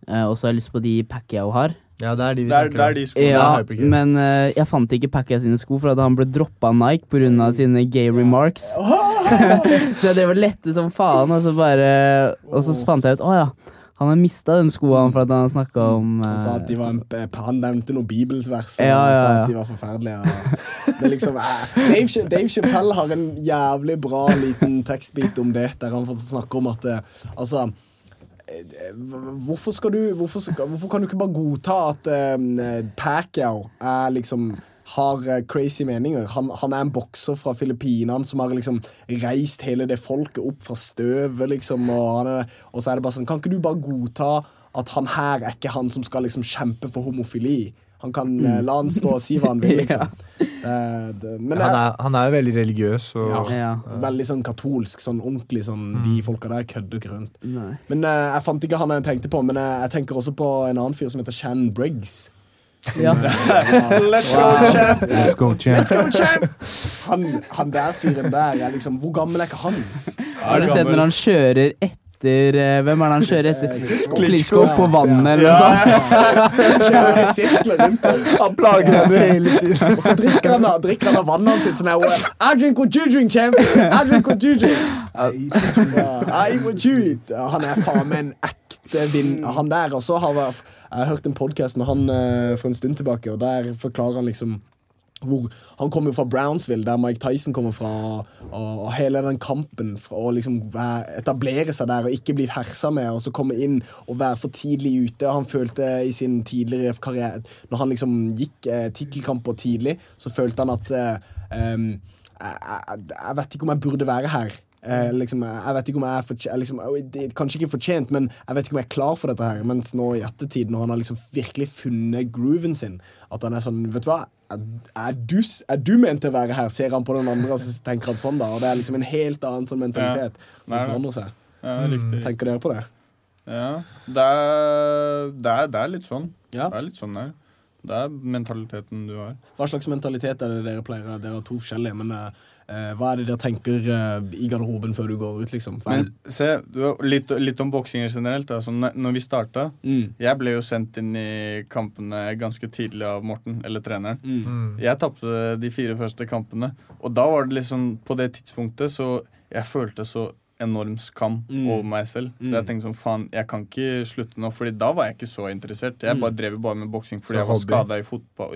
uh, og så har jeg lyst på de Pacquiao har. Ja, det er de vi Det er, snakker er om. de skoene. Ja, men uh, jeg fant ikke Pacquiao sine sko, for da han ble droppa av Nike pga. sine gay remarks. så jeg drev og lette som faen, og så bare Og så fant jeg ut å ja. Han har mista den skoa for at han snakka om Han sa at de eh, var en, han nevnte noen bibelsvers og Ja, ja, sa at de var forferdelige. Det er liksom, eh, Dave, Dave Chappelle har en jævlig bra liten tekstbit om det, der han snakker om at eh, Altså eh, Hvorfor skal du Hvorfor, skal, hvorfor kan du ikke bare godta at um, Pacquiao er liksom har eh, crazy meninger. Han, han er en bokser fra Filippinene som har liksom reist hele det folket opp fra støvet, liksom. Og, er, og så er det bare sånn Kan ikke du bare godta at han her er ikke han som skal liksom kjempe for homofili? Han kan eh, La han stå og si hva han vil, liksom. Det, det, men Han er, han er veldig religiøs. Og, ja, Ja. veldig sånn katolsk, sånn ordentlig sånn De folka der kødder ikke rundt. Nei. Men eh, jeg fant ikke han jeg tenkte på, men jeg, jeg tenker også på en annen fyr som heter Shan Briggs. Ja. Let's go, champ! Let's go, champ. Let's go, champ! Han, han der fyren der er liksom Hvor gammel er ikke han? Har du sett når han kjører etter eh, Hvem er det han kjører etter? Klitsjko på vannet, eller noe sånt? Han plager henne hele tiden. Og så drikker han, av- drikker han av vannet hans sitt sånn her I drink what you drink, champ! I drink what you drink. I eat what you eat. Han er faen meg en ekte vinn... Han der også har vært Jeg har hørt en podkast med han eh, for en stund tilbake, og der forklarer han liksom hvor, han kommer jo fra Brownsville, der Mike Tyson kommer fra. Og, og hele den kampen for å liksom etablere seg der og ikke bli hersa med, og så komme inn og være for tidlig ute. Han følte i sin tidligere karriere Når han liksom gikk eh, tittelkamper tidlig, så følte han at eh, um, jeg, jeg vet ikke om jeg burde være her. Eh, liksom, jeg vet ikke om jeg er fortjent, liksom, Kanskje ikke fortjent, men jeg vet ikke om jeg er klar for dette her. Mens nå i ettertid, når han har liksom virkelig funnet grooven sin, at han er sånn Vet du hva, er, er, du, er du ment til å være her? Ser han på den andre, og tenker han sånn, da. Og det er liksom en helt annen sånn mentalitet som Nei, nei. forandrer seg. Ja, riktig. Tenker dere på det? Ja, det er, det er, det er litt sånn. Ja. Det er litt sånn der. Det er mentaliteten du har. Hva slags mentalitet er det dere pleier? Dere har to forskjellige, men eh, hva er det dere tenker eh, i garderoben før du går ut, liksom? Men se, du, litt, litt om boksing generelt. Sånn, når vi starta Mm. Jeg ble jo sendt inn i kampene ganske tidlig av Morten, eller treneren. Mm. Jeg tapte de fire første kampene, og da var det liksom På det tidspunktet så Jeg følte så enorm skam Mm. over meg selv. Så Mm. jeg tenkte sånn, faen, jeg kan ikke slutte nå, Fordi da var jeg ikke så interessert. Jeg Mm. bare drev bare med boksing fordi For jeg var skada i,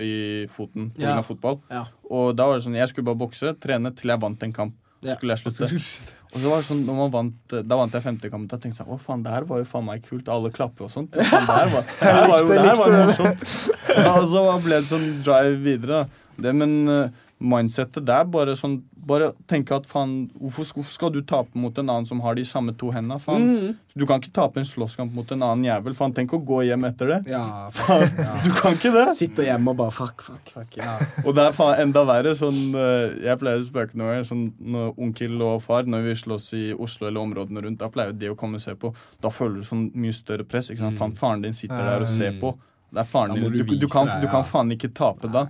i foten pga. Ja. fotball. Ja. Og da var det sånn, jeg skulle bare bokse, trene til jeg vant en kamp. Så skulle jeg slutte. Og så var det sånn, vant, Da vant jeg femte kamp. Da tenkte jeg sånn, å faen, det her var jo faen meg kult. Alle klapper og sånt. Det her var, det her var jo det her var morsomt. Ja, og så ble det sånn drive videre. da. Det, men uh, mindsettet det er bare sånn Bare tenke at faen, hvorfor, hvorfor skal du tape mot en annen som har de samme to hendene? Faen. Mm. Du kan ikke tape en slåsskamp mot en annen jævel. Faen, tenk å gå hjem etter det. Ja, Du kan ikke det. Sitte hjemme og bare fuck, fuck, fuck. Ja. Og det er faen enda verre. Sånn, eh, jeg pleier å spøke noe. Sånn, når onkel og far, når vi slåss i Oslo eller områdene rundt, da pleier de å komme og se på. Da føler du sånn mye større press. Ikke sant? Faen, faren din sitter der og ser på. Det er faren din. du Du, du, kan, du kan faen ikke tape da.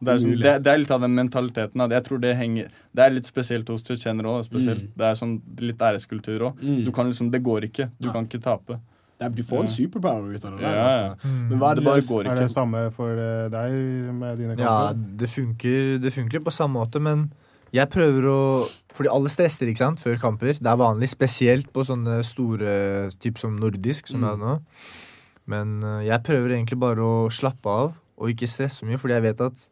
Det er, sånn, det, det er litt av den mentaliteten. Jeg tror det henger Det er litt spesielt hos tsjetsjenere òg. Mm. Det er sånn litt æreskultur òg. Du kan liksom Det går ikke. Du kan ikke tape. Er- Du får en superpower ut av det. der, Ja, ja. altså. Men hva er det Det bare går Er det samme for eh, deg med dine Ja, det funker, det funker på samme måte, men jeg prøver å Fordi alle stresser ikke sant, før kamper. Det er vanlig, spesielt på sånne store typ som nordisk, som jeg har nå. Men eh, jeg prøver egentlig bare å slappe av og ikke stresse så mye, fordi jeg vet at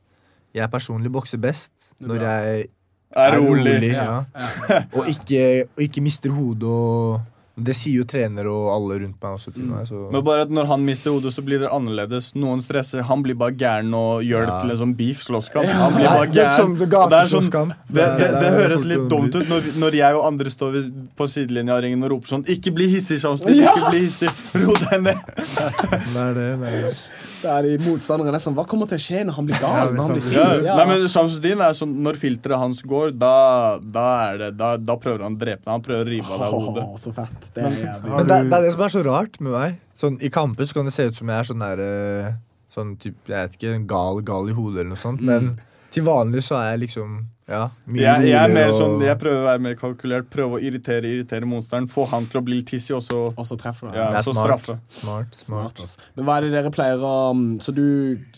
jeg personlig bokser best når jeg Er rolig. ja. og, ikke, og ikke mister hodet og Det sier jo trener og alle rundt meg også til meg. Så. Men bare at når han mister hodet, så blir det annerledes. Noen stresser. Han blir bare gæren og gjør det Ja. til en sånn beef slåsskamp. Han blir bare er gæren. Og det, er sånn, det, det, det, er høres litt dumt ut når, når jeg og andre står på sidelinja av ringen og roper sånn Ikke bli hissig, Shamstin. Ikke bli hissig. Ro deg ned. Det er det. det, er det. Da i de motstanderne sånn, Hva kommer til å skje når han blir gal? Når han blir Ja. Nei, men Shamsuddin er sånn Når filteret hans går, da, da er det da, da prøver han å drepe deg. Han prøver å rive av deg hodet. Åh, så fett. Det er jævlig. Men det, det er det som er så rart med meg. Sånn, I kamper så kan det se ut som jeg er sånn der eh, Sånn typ, jeg vet ikke, gal, gal i hodet eller noe sånt. Men til vanlig så er jeg liksom Ja, mye Jeg, jeg er mer sånn Jeg prøver å være mer kalkulert. Prøve å irritere irritere monsteren. Få han til å bli litt hissig, og så, Og så treffer du. ja, Det er så smart. Smart, smart. Smart. Men hva er det dere pleier å Så du,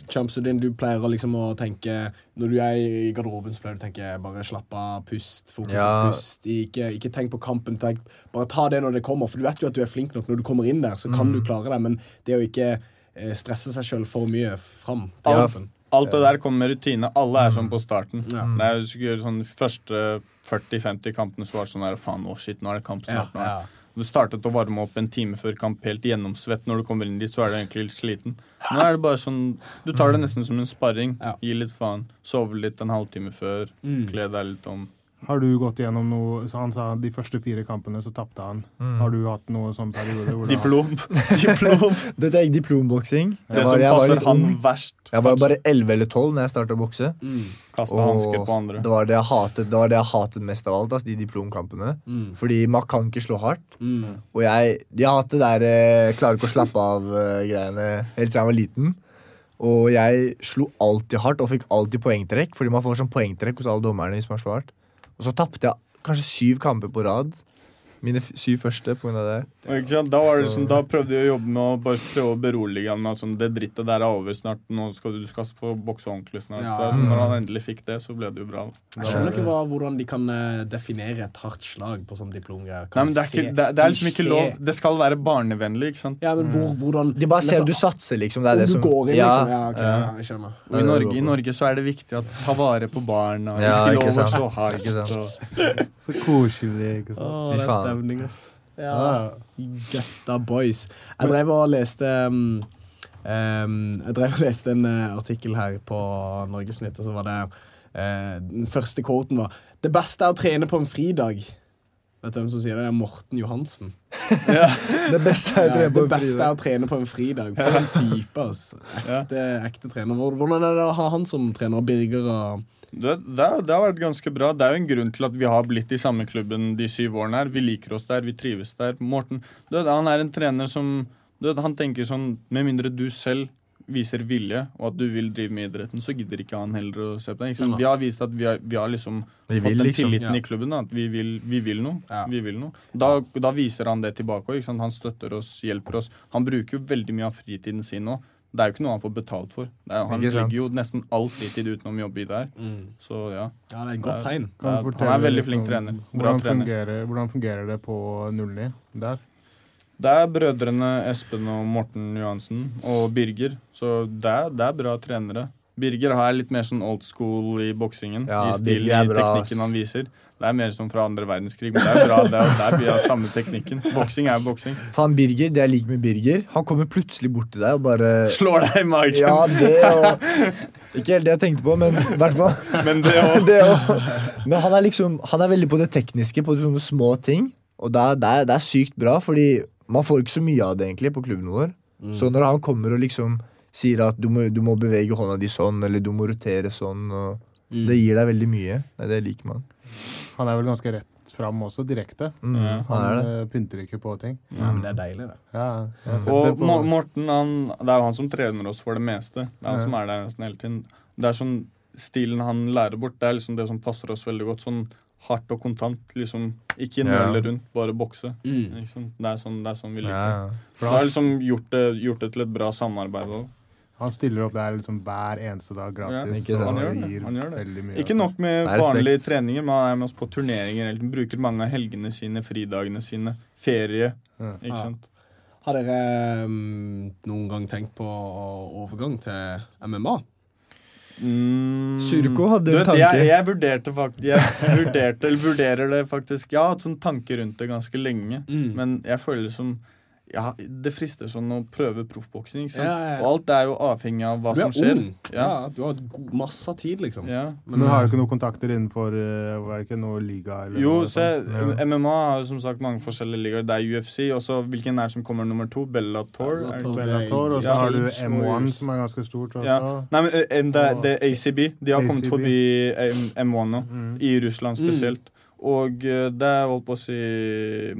Chumpsudin, du pleier liksom å tenke Når du er i garderoben, så pleier du å tenke bare slapp av, pust, fokus Ja. pust. Ikke, ikke tenk på kampen. Tenk, bare ta det når det kommer. For du vet jo at du er flink nok når du kommer inn der, så kan du klare det. Men det å ikke eh, stresse seg sjøl for mye fram til Ja, kampen Alt det der kommer med rutine. Alle er sånn på starten. Ja. Det er, jo sikkert sånn, første 40-50 kampene så var det sånn der, faen, å shit, nå er det kamp snart. er ja. Du startet å varme opp en time før kamp helt gjennomsvett. Når du kommer inn dit, så er du egentlig litt sliten. Nå er det bare sånn Du tar det nesten som en sparring. Ja. Gi litt faen. Sove litt en halvtime før. Mm. Kle deg litt om. Har du gått gjennom noe så Han sa de første fire kampene så tapte han. Har du hatt noe sånn periode hvor Diplom. Diplom. Dette er ikke diplomboksing. Det var, som jeg var passer han ung. verst. Jeg var bare 11 eller 12 når jeg starta å bokse. Mm. Kaste Og hansker på andre. Det var det jeg hatet, det var det jeg hatet mest av alt, altså, de diplomkampene. Mm. Fordi man kan ikke slå hardt. Mm. Og jeg de har hatt det der eh, klarer ikke å slappe av-greiene helt siden jeg var liten. Og jeg slo alltid hardt og fikk alltid poengtrekk, fordi man får sånn poengtrekk hos alle dommerne hvis man slår hardt. Og så tapte jeg kanskje syv kamper på rad. Mine syv første av det. Og? Da, var det liksom, da prøvde jeg å jobbe med å bare prøve å berolige han med at sånn, det drittet der er over snart. Nå skal du, du skal få bokse ordentlig snart. Ja. Så, sånn, når han endelig fikk det, så ble det jo bra. Jeg skjønner ikke hva, hvordan de kan eh, definere et hardt slag på sånn diplomgreier. Det det, er- det er liksom ikke lov. Det skal være barnevennlig, ikke sant. Ja, men hvor, hvordan De bare ser om du satser, liksom. Det er det du som går inn, ja, liksom. Ja, ok, ja. ja, jeg skjønner. Og i Norge, I Norge så er det viktig å ta vare på barna. Ja, ikke ikke lov å slå hardt. Så koselig. ikke sant? Åh, Det stemning, ass. Ja. Ja. Gutta boys. Jeg drev og leste um, um, Jeg drev og leste en uh, artikkel her på Norgesnytt, og så var det uh, Den første quoten var Det beste er å trene på en fridag. Vet du hvem som sier det? Det er Morten Johansen. Det beste er å Ja, trene på det en beste fridag. er å trene på en fridag. For en type, altså. Ekte, ekte trener. Hvordan er det å ha han som trener? Birger og Det, det, har- det har vært ganske bra. Det er jo en grunn til at vi har blitt i samme klubben de syv årene her. Vi liker oss der, vi trives der. Morten, du vet, han er en trener som Han tenker sånn Med mindre du selv viser vilje, og at du vil drive med idretten, så gidder ikke han heller å se på deg. Ja. Vi har vist at vi har, vi har liksom Vi fått den liksom. tilliten Ja. i klubben. Da, at vi vil, vi vil noe. Ja. Vi vil noe. Da, da viser han det tilbake òg. Han støtter oss, hjelper oss. Han bruker jo veldig mye av fritiden sin nå. Det er jo ikke noe han får betalt for. Det er, han legger jo nesten all fritid utenom jobb i der. Så ja. Ja, det er et godt Det er- tegn. Kan Ja, han er veldig flink om trener. Bra Hvordan trener. fungerer, hvordan fungerer det på 09 der? Det er brødrene Espen og Morten Johansen og Birger, så det er, det er bra trenere. Birger har litt mer sånn old school i boksingen. Ja, I stil er i teknikken han viser. Det er mer som fra andre verdenskrig, men det er bra. Det er, er mye samme teknikken. Boksing er jo boksing. Faen, Birger, det jeg liker med Birger Han kommer plutselig bort til deg og bare Slår deg i magen, Ja, det og Ikke helt det jeg tenkte på, men i hvert fall. men det òg. også. Men han er liksom Han er veldig på det tekniske, på sånne små ting. Og det er, det er, det er sykt bra, fordi man får ikke så mye av det egentlig på klubben vår. Så når han kommer og liksom sier at du må, du må bevege hånda di sånn, eller du må rotere sånn, og det gir deg veldig mye. Nei, det liker man. Han er vel ganske rett fram også, direkte. Mm, Ja, han det. eh, pynter ikke på ting. Ja, men det er deilig, det. Ja, Og det på- Morten, han, det er jo han som trener oss for det meste. Det er han Ja. som er der nesten hele tiden. Det er sånn Stilen han lærer bort, det er liksom det som passer oss veldig godt. Sånn hardt og kontant. liksom Ikke Ja. nøle rundt, bare bokse. Mm. Liksom. Det, er sånn, det er sånn vi liker. Ja, ja. Han har liksom gjort det, gjort det til et bra samarbeid òg. Han stiller opp der liksom hver eneste dag gratis. Ja, Han gjør det, han gjør det. mye, Ikke nok med vanlige treninger, men han er med oss på turneringer. hele. Bruker mange av helgene sine, fridagene sine, ferie. Ja. Ikke Ja. sant? Har dere um, noen gang tenkt på overgang til MMA? Mm, Syrko hadde du en tanke. Jeg, jeg vurderte faktisk Jeg vurderte, eller vurderer det faktisk Jeg har hatt sånn tanke rundt det ganske lenge. Mm. Men jeg føler som ja, Det frister sånn å prøve proffboksing. Ja, ja, ja. Og alt er jo avhengig av hva Du som er skjer. ung. Ja. Ja. du har god, masse tid, liksom. Ja. Men har du ikke noen kontakter innenfor eh, Var det ikke noe liga? Eller Jo, noe se. Ja. MMA har jo som sagt mange forskjellige ligaer. Det er UFC, og så hvilken er som kommer nummer to? Bellator? Bellator. Bellator, og så har du M1, som er ganske stort også. Ja. Nei, men eh, det, er- det er ACB. De har kommet ACB. forbi M- M1 nå. Mm. I Russland spesielt. Og eh, det er holdt på å si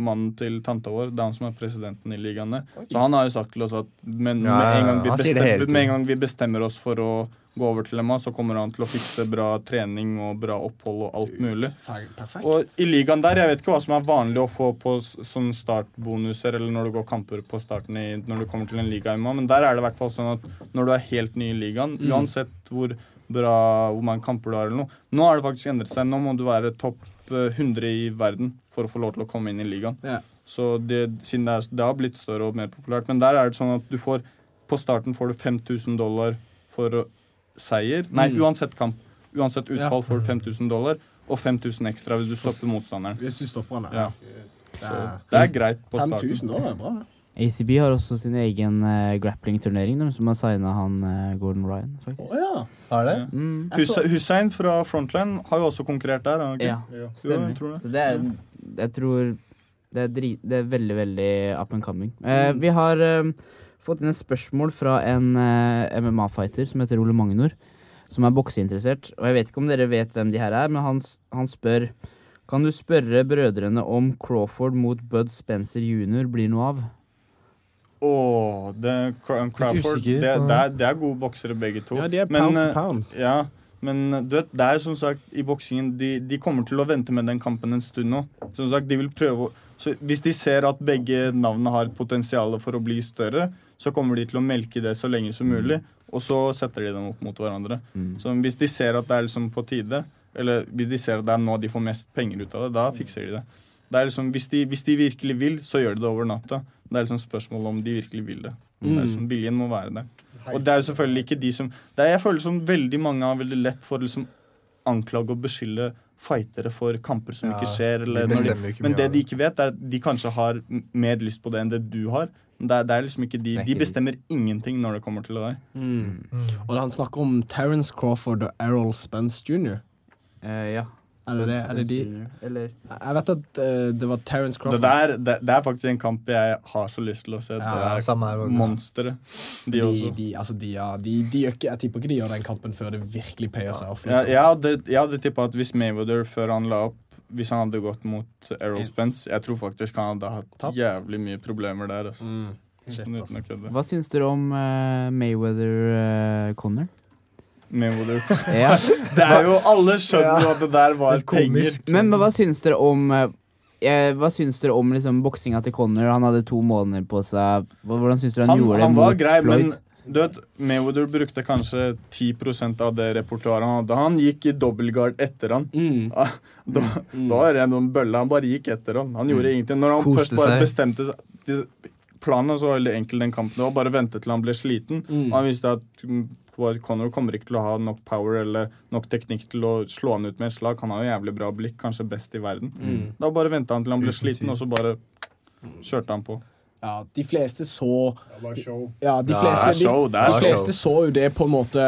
mannen til tanta vår. Det er han som er presidenten i ligaene. Så han har jo sagt til oss at med, Ja, med, en bestemmer, med en gang vi bestemmer oss for å gå over til Emma, så kommer han til å fikse bra trening og bra opphold og alt mulig. Perfekt. Og i ligaen der, jeg vet ikke hva som er vanlig å få på sånn startbonuser, eller når du går kamper på starten i, når du kommer til en liga i MMA, men der er det i hvert fall sånn at når du er helt ny i ligaen, Mm. uansett hvor bra, hvor mange kamper du har eller noe, nå har det faktisk endret seg. Nå må du være topp eh, 100 i verden for å få lov til å komme inn i ligaen. Ja. Så det, siden det, er, det har blitt større og mer populært. Men der er det sånn at du får På starten får du 5000 dollar for seier. Nei, Mm. uansett kamp. Uansett utfall Ja. får du 5000 dollar, og 5000 ekstra hvis du stopper motstanderen. Hvis du stopper han, Ja. Er det er greit på starten. 5000 dollar er bra det. ACB har også sin egen uh, grappling-turnering, som har signa han uh, Gordon Ryan, faktisk. ja. Er det? Mm. Hus Hussein fra Frontline har jo også konkurrert der. Okay? Ja, stemmer. Jo, tror det. Så det er Jeg tror det er, drit, det er veldig, veldig up and coming. Uh, Mm. Vi har fått inn et spørsmål fra en MMA-fighter som heter Ole Magnor, som er bokseinteressert. Og jeg vet ikke om dere vet hvem de her er, men han, han spør Kan du spørre brødrene om Crawford mot Bud Spencer jr. blir noe av? Åh, det, Crawford det, det, er, det er gode boksere, begge to. Ja, de er pound men, for pound. Ja, men eh, du vet, det er som sagt i boksingen de, de kommer til å vente med den kampen en stund nå. Som sagt, de vil prøve så Hvis de ser at begge navnene har potensial for å bli større, så kommer de til å melke det så lenge som mulig, og så setter de dem opp mot hverandre. Så hvis de ser at det er liksom på tide, eller hvis de ser at det er nå de får mest penger ut av det, da fikser de det. Det er liksom, hvis, de, hvis de virkelig vil, så gjør de det over natta. Det er liksom spørsmålet om de virkelig vil det. det er liksom, viljen må være der. Og det er jo selvfølgelig ikke de som det er, Jeg føler som veldig mange har veldig lett for å liksom anklage og beskylde fightere for kamper som Ja, ikke skjer. Eller de når ikke men det de ikke vet, er at de kanskje har mer lyst på det enn det du har. Men Det er, det er liksom ikke de De bestemmer ingenting når det kommer til deg. Mm. Mm. Og han snakker om Terence Crawford og Errol Spence jr. Uh, ja. Er det det? Er det de? Eller Jeg vet at uh, det var Terence Det, Crawford. der, det, det er faktisk en kamp jeg har så lyst til å se. Ja, det er monstre. De de, også. de, altså de, ja, de, de gjør ikke, jeg tipper ikke de gjør den kampen før det virkelig payer seg off. Ja, Liksom. jeg hadde, hadde tippa at hvis Mayweather før han la opp Hvis han hadde gått mot Errol Spence Jeg tror faktisk han hadde hatt jævlig mye problemer der. Altså. Mm. Shit, Uten ass. å kødde. Hva syns dere om uh, Mayweather-Connor? Ja. Det er jo Alle skjønner jo at det der var penger. Men, men hva syns dere om eh, eh, Hva syns dere om liksom, boksinga til Connor? Han hadde to måneder på seg. Hvordan syns dere han, Han, gjorde det han var mot grei, Floyd? men du vet, Mayweather brukte kanskje 10 av det repertoaret han hadde. Han gikk i dobbeltguard etter han. Mm. Ah, Da, da var det noen bølle. Han bare gikk etter han. Han gjorde ingenting. Når han Koste først bare seg. bestemte seg Planen var så veldig enkel den kampen. Det var bare å vente til han ble sliten. Mm. Og han visste at mm, Conor kommer ikke til å ha nok power eller nok teknikk til å slå han ut med et slag. Han har jo jævlig bra blikk, kanskje best i verden. Mm. Da bare venta han til han ble Uten sliten, og så bare kjørte han på. Ja, de fleste så. Ja, de fleste, de, de fleste så jo det på en måte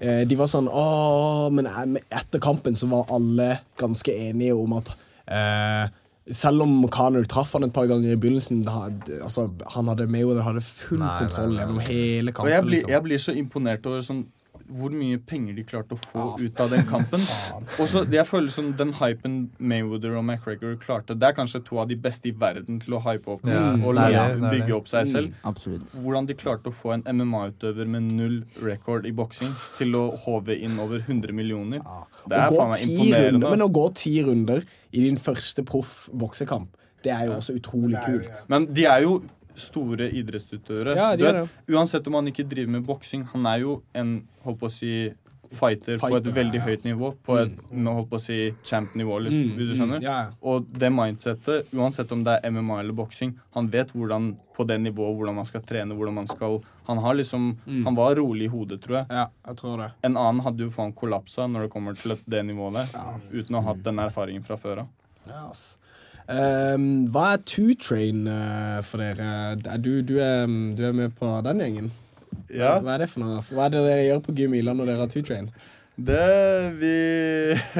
eh, De var sånn Åh, men eh, men etter kampen så var alle ganske enige om at eh, selv om Connor traff han et par ganger i begynnelsen da, altså, Han hadde Mayweather hadde full Nei, nei, kontroll nei, gjennom nei. hele Og kampen. jeg blir, liksom. jeg blir så imponert over sånn hvor mye penger de klarte å få ut av den kampen. Og så, Jeg føler som den hypen Mayweather og McGregor klarte Det er kanskje to av de beste i verden til å hype opp Ja, og det det, det er bygge opp seg selv. Absolutt. Hvordan de klarte å få en MMA-utøver med null record i boksing til å håve inn over 100 millioner. Det er gå faen meg imponerende. runder, men å gå ti runder i din første proff boksekamp, det er jo også utrolig kult. Men de er jo store idrettsutøvere. Ja, de vet, Uansett om han ikke driver med boksing, han er jo en holdt på å si fighter, på et veldig ja. høyt nivå. På et mm. holdt på å si champ-nivå, Mm, du skjønner. mm, ja. Og det mindsettet, uansett om det er MMA eller boksing, han vet hvordan på det nivået hvordan man skal trene, hvordan man skal Han har liksom Mm. Han var rolig i hodet, tror jeg. Ja, jeg tror det. En annen hadde jo faen kollapsa når det kommer til det nivået der, uten å ha hatt den erfaringen fra før av. Ja, ass. Ehm, hva er Two Train uh, for dere? Er du, du, er, du er med på den gjengen? Ja. Hva er det for noe? Hva er det dere gjør på Gym Ila når dere har Two Train? Det Vi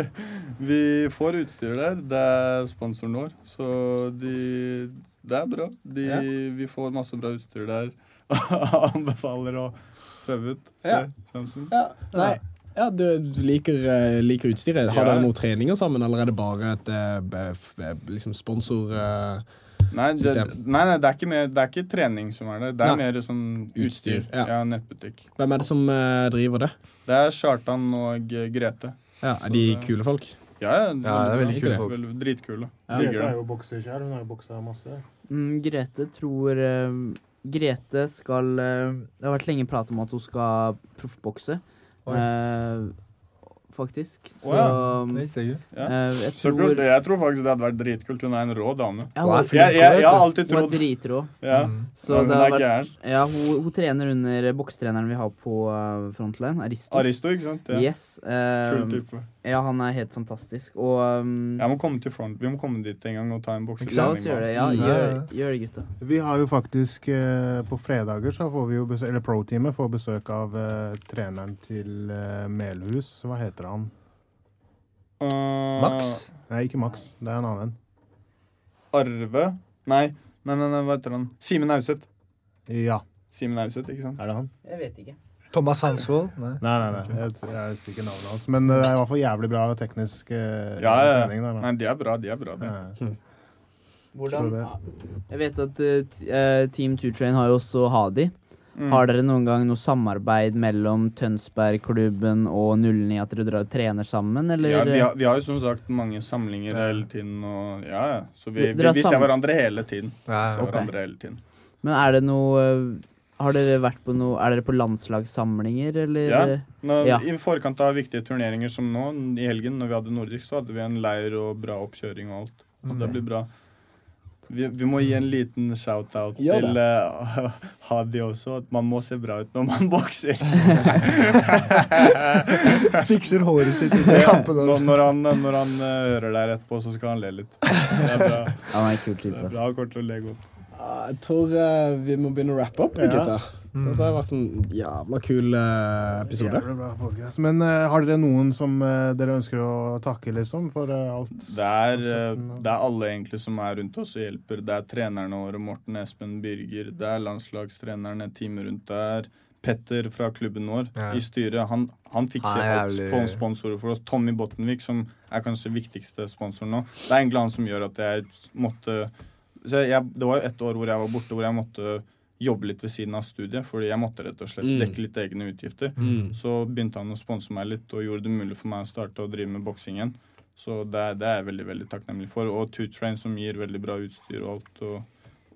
Vi får utstyr der. Det er sponsoren vår, så de Det er bra. De, Ja. Vi får masse bra utstyr der. Anbefaler å prøve ut. Se. Ja. Samsung. Ja, nei, ja, du, liker, eh, liker utstyret. Har Ja. dere noen treninger sammen, eller er det bare et eh, be- liksom sponsor... eh, Nei, det, nei, nei, det er ikke, mer, det er ikke trening som er der. Det er Nei. mer sånn utstyr. Utstyr, ja. Ja, nettbutikk. hvem er det som eh, driver det? Det er Kjartan og eh, Grete. Ja, er de kule folk? Ja, ja, Ja, det er veldig kule folk. Veldig- Dritkule. Ja. Grete er jo bokser sjøl. Hun har jo boksa masse. Mm, Grete tror eh, Grete skal uh, Det har vært lenge prat om at hun skal proffbokse. Oi. Faktisk. Så oh, ja. Det ser jeg. Ja. eh, jeg tror kult. Jeg tror faktisk det hadde vært dritkult. Hun er en rå dame. ja, Hun er. Jeg, jeg, jeg har alltid hun er trodd dritrå. ja. Mm. Så ja, Hun er vært gæren. Ja, hun, hun trener under boksetreneren vi har på uh, Frontline, Aristo. Aristo, ikke sant? Ja. Yes. eh, Kul type. ja, han er helt fantastisk. Og um, Jeg må komme til front. Vi må komme dit en gang og ta en la boksetrening. oss gjøre det. Ja, Mm. gjør, gjør det, gutta. Vi har jo faktisk uh, På fredager så får vi jo besøk, eller Pro-teamet får besøk av uh, treneren til Melhus. Hva heter han? Uh, Max? Nei, ikke Max. Det er en annen. Arve? Nei. Nei, nei, nei, hva heter han? Simen Auseth. Ja, Simen Auseth, ikke sant? er det han? Jeg vet ikke. Thomas Hansvold? Nei. Nei, nei, nei. Jeg, jeg husker ikke navnet hans. Men det er i hvert fall jævlig bra teknisk uh, Ja, ja, ja. trening. Der, da. Nei, de er bra, de er bra. Det. Ja. Hvordan, jeg vet at uh, eh, Team 2Train har jo også Hadi. Mm. Har dere noen gang noe samarbeid mellom Tønsbergklubben og 09, at dere drar og trener sammen, eller? Ja, vi, har, vi har jo som sagt mange samlinger hele tiden. Og, ja, ja. Så vi, vi, vi ser hverandre hele tiden. Ja, Ser ja. Hverandre hele tiden. Men er det noe eh, Har dere vært på noe Er dere på landslagssamlinger, eller? Ja. Nå, Ja. I forkant av viktige turneringer som nå, i helgen, når vi hadde nordisk, så hadde vi en leir og bra oppkjøring og alt. Så okay. det blir bra. Vi, vi må gi en liten shout-out ja, til uh, Hadi også, at man må se bra ut når man bokser. Fikser håret sitt i kampen. når, når han, når han uh, hører deg etterpå, så skal han le litt. Det er bra. Han er kult, Det er bra. kort til å le godt. Ja, Jeg tror uh, vi må begynne å rappe opp, Ja. Gutta. Dette har vært en jævla kul eh, episode. Men eh, har dere noen som eh, dere ønsker å takke, liksom, for alt? Det er, det er alle egentlig som er rundt oss og hjelper. Det er trenerne våre, Morten Espen Birger. Det er landslagstrenerne, teamet rundt der. Petter fra klubben vår Ja. i styret. Han, han fikser er alt på sponsorer for oss. Tommy Bottenvik, som er kanskje viktigste sponsoren nå. Det er egentlig han som gjør at jeg måtte så jeg, Det var jo et år hvor jeg var borte, hvor jeg måtte jobbe litt ved siden av studiet. Fordi jeg måtte rett og slett Mm. dekke litt egne utgifter. Mm. Så begynte han å sponse meg litt og gjorde det mulig for meg å starte å drive med boksing igjen. Så det, det er jeg veldig veldig takknemlig for. Og Two Train som gir veldig bra utstyr og alt. Og,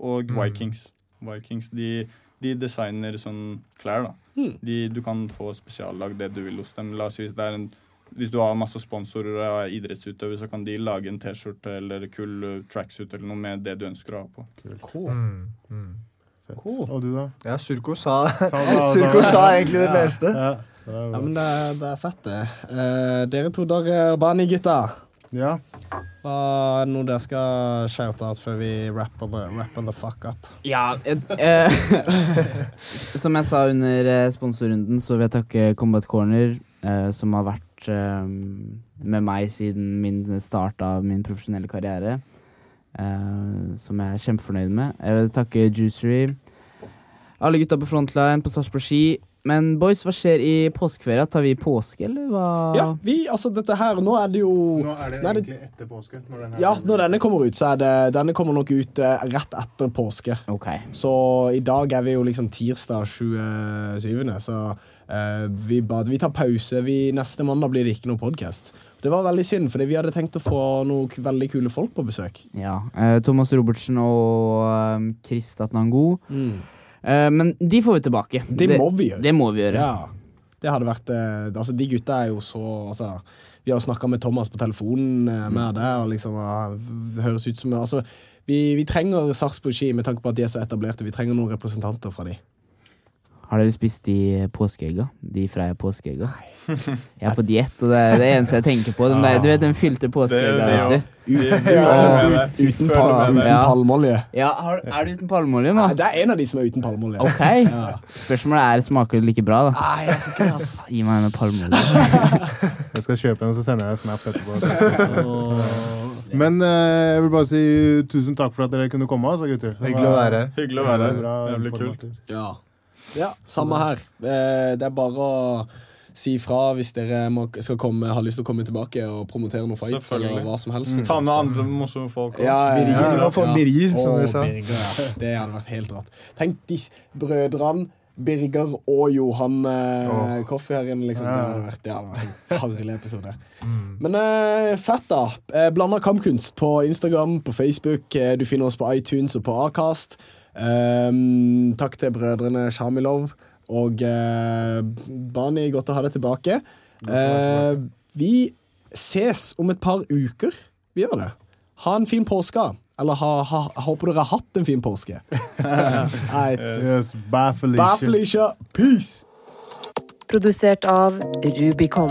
og Mm. Vikings. Vikings de, de designer sånn klær, da. Mm. De, du kan få spesiallagd det du vil hos dem. La oss si hvis det er en hvis du har masse sponsorer og er idrettsutøver, så kan de lage en T-skjorte eller kul cool tracksuit eller noe med det du ønsker å ha på. Cool. Mm, mm. Cool. Og du, da? Ja, Surko sa Surko sa egentlig det meste. Ja, det er Ja, men det, er- det er fett, det. Uh, dere to der, Urbani-gutta. ja. Hva er det noe dere skal shoute out før vi rapper the, rapper the fuck up? Ja, eh, Som jeg sa under eh, sponsorrunden, så vil jeg takke Combat Corner, eh, som har vært eh, med meg siden min start av min profesjonelle karriere. Eh, som jeg er kjempefornøyd med. Jeg vil takke Juicery. Alle gutta på frontline på Sarpsborg Ski. Men boys, hva skjer i påskeferia? Tar vi påske, eller hva? Ja, vi, altså dette her, nå er det jo Nå er det Nei, det- etter påske. Når denne, Ja, når denne kommer ut, så er det Denne kommer nok ut uh, rett etter påske. Ok. Så i dag er vi jo liksom tirsdag 27., så uh, vi, bare, vi tar pause. Vi, neste mandag blir det ikke noe podkast. Det var veldig synd, for vi hadde tenkt å få noen veldig kule folk på besøk. Ja. Eh, Thomas Robertsen og eh, Chris Tatnango. Eh, men de får vi tilbake. Det må vi gjøre. Det må vi gjøre. Ja, det hadde vært eh, Altså, de gutta er jo så Altså, vi har jo snakka med Thomas på telefonen eh, med det, og liksom ah, det høres ut som Altså, vi, vi trenger Sarpsborg Ski med tanke på at de er så etablerte. Vi trenger noen representanter fra de. Har dere spist de påskeegga? De Freia påskeegga? Jeg er på diett, og det er det eneste jeg tenker på. Den der, du vet den fylte påskeegga? Vet du? Uten, palmeolje. Ja, har, Er du uten palmeolje nå? Nei, det er en av de som er uten palmeolje. Ok. Ja. Spørsmålet er smaker det like bra, da. Nei, jeg tror ikke det, ass. Gi meg en med palmeolje. Jeg skal kjøpe en, så sender jeg snap etterpå. Men eh, jeg vil bare si tusen takk for at dere kunne komme. Altså, gutter. Hyggelig å være her. Hyggelig å være her. Det blir kult. Ja. Ja, samme her. Eh, Det er bare å si fra hvis dere må, skal komme, har lyst til å komme tilbake og promotere noen fights eller hva som helst. Ta med andre morsomme folk. Ja, ja, Birger, ja, ja. Birger, som vi sa. Birger, ja. Det hadde vært helt rått. Tenk de brødrene Birger og Johan eh. Her inne. Liksom. Det Ja. hadde vært, det hadde vært en herlig episode. Men eh, fett, da. Eh, Blanda kampkunst på Instagram, på Facebook. Eh, du finner oss på iTunes og på Acast. Um, takk til brødrene Shamilov og uh, Bani. Godt å ha deg tilbake. Uh, vi ses om et par uker. Vi gjør det. Ha en fin påske. Eller ha, ha, håper dere har hatt en fin påske. Right. Yes, bye, Felicia. Bye, Felicia. Peace. Produsert av Rubicon.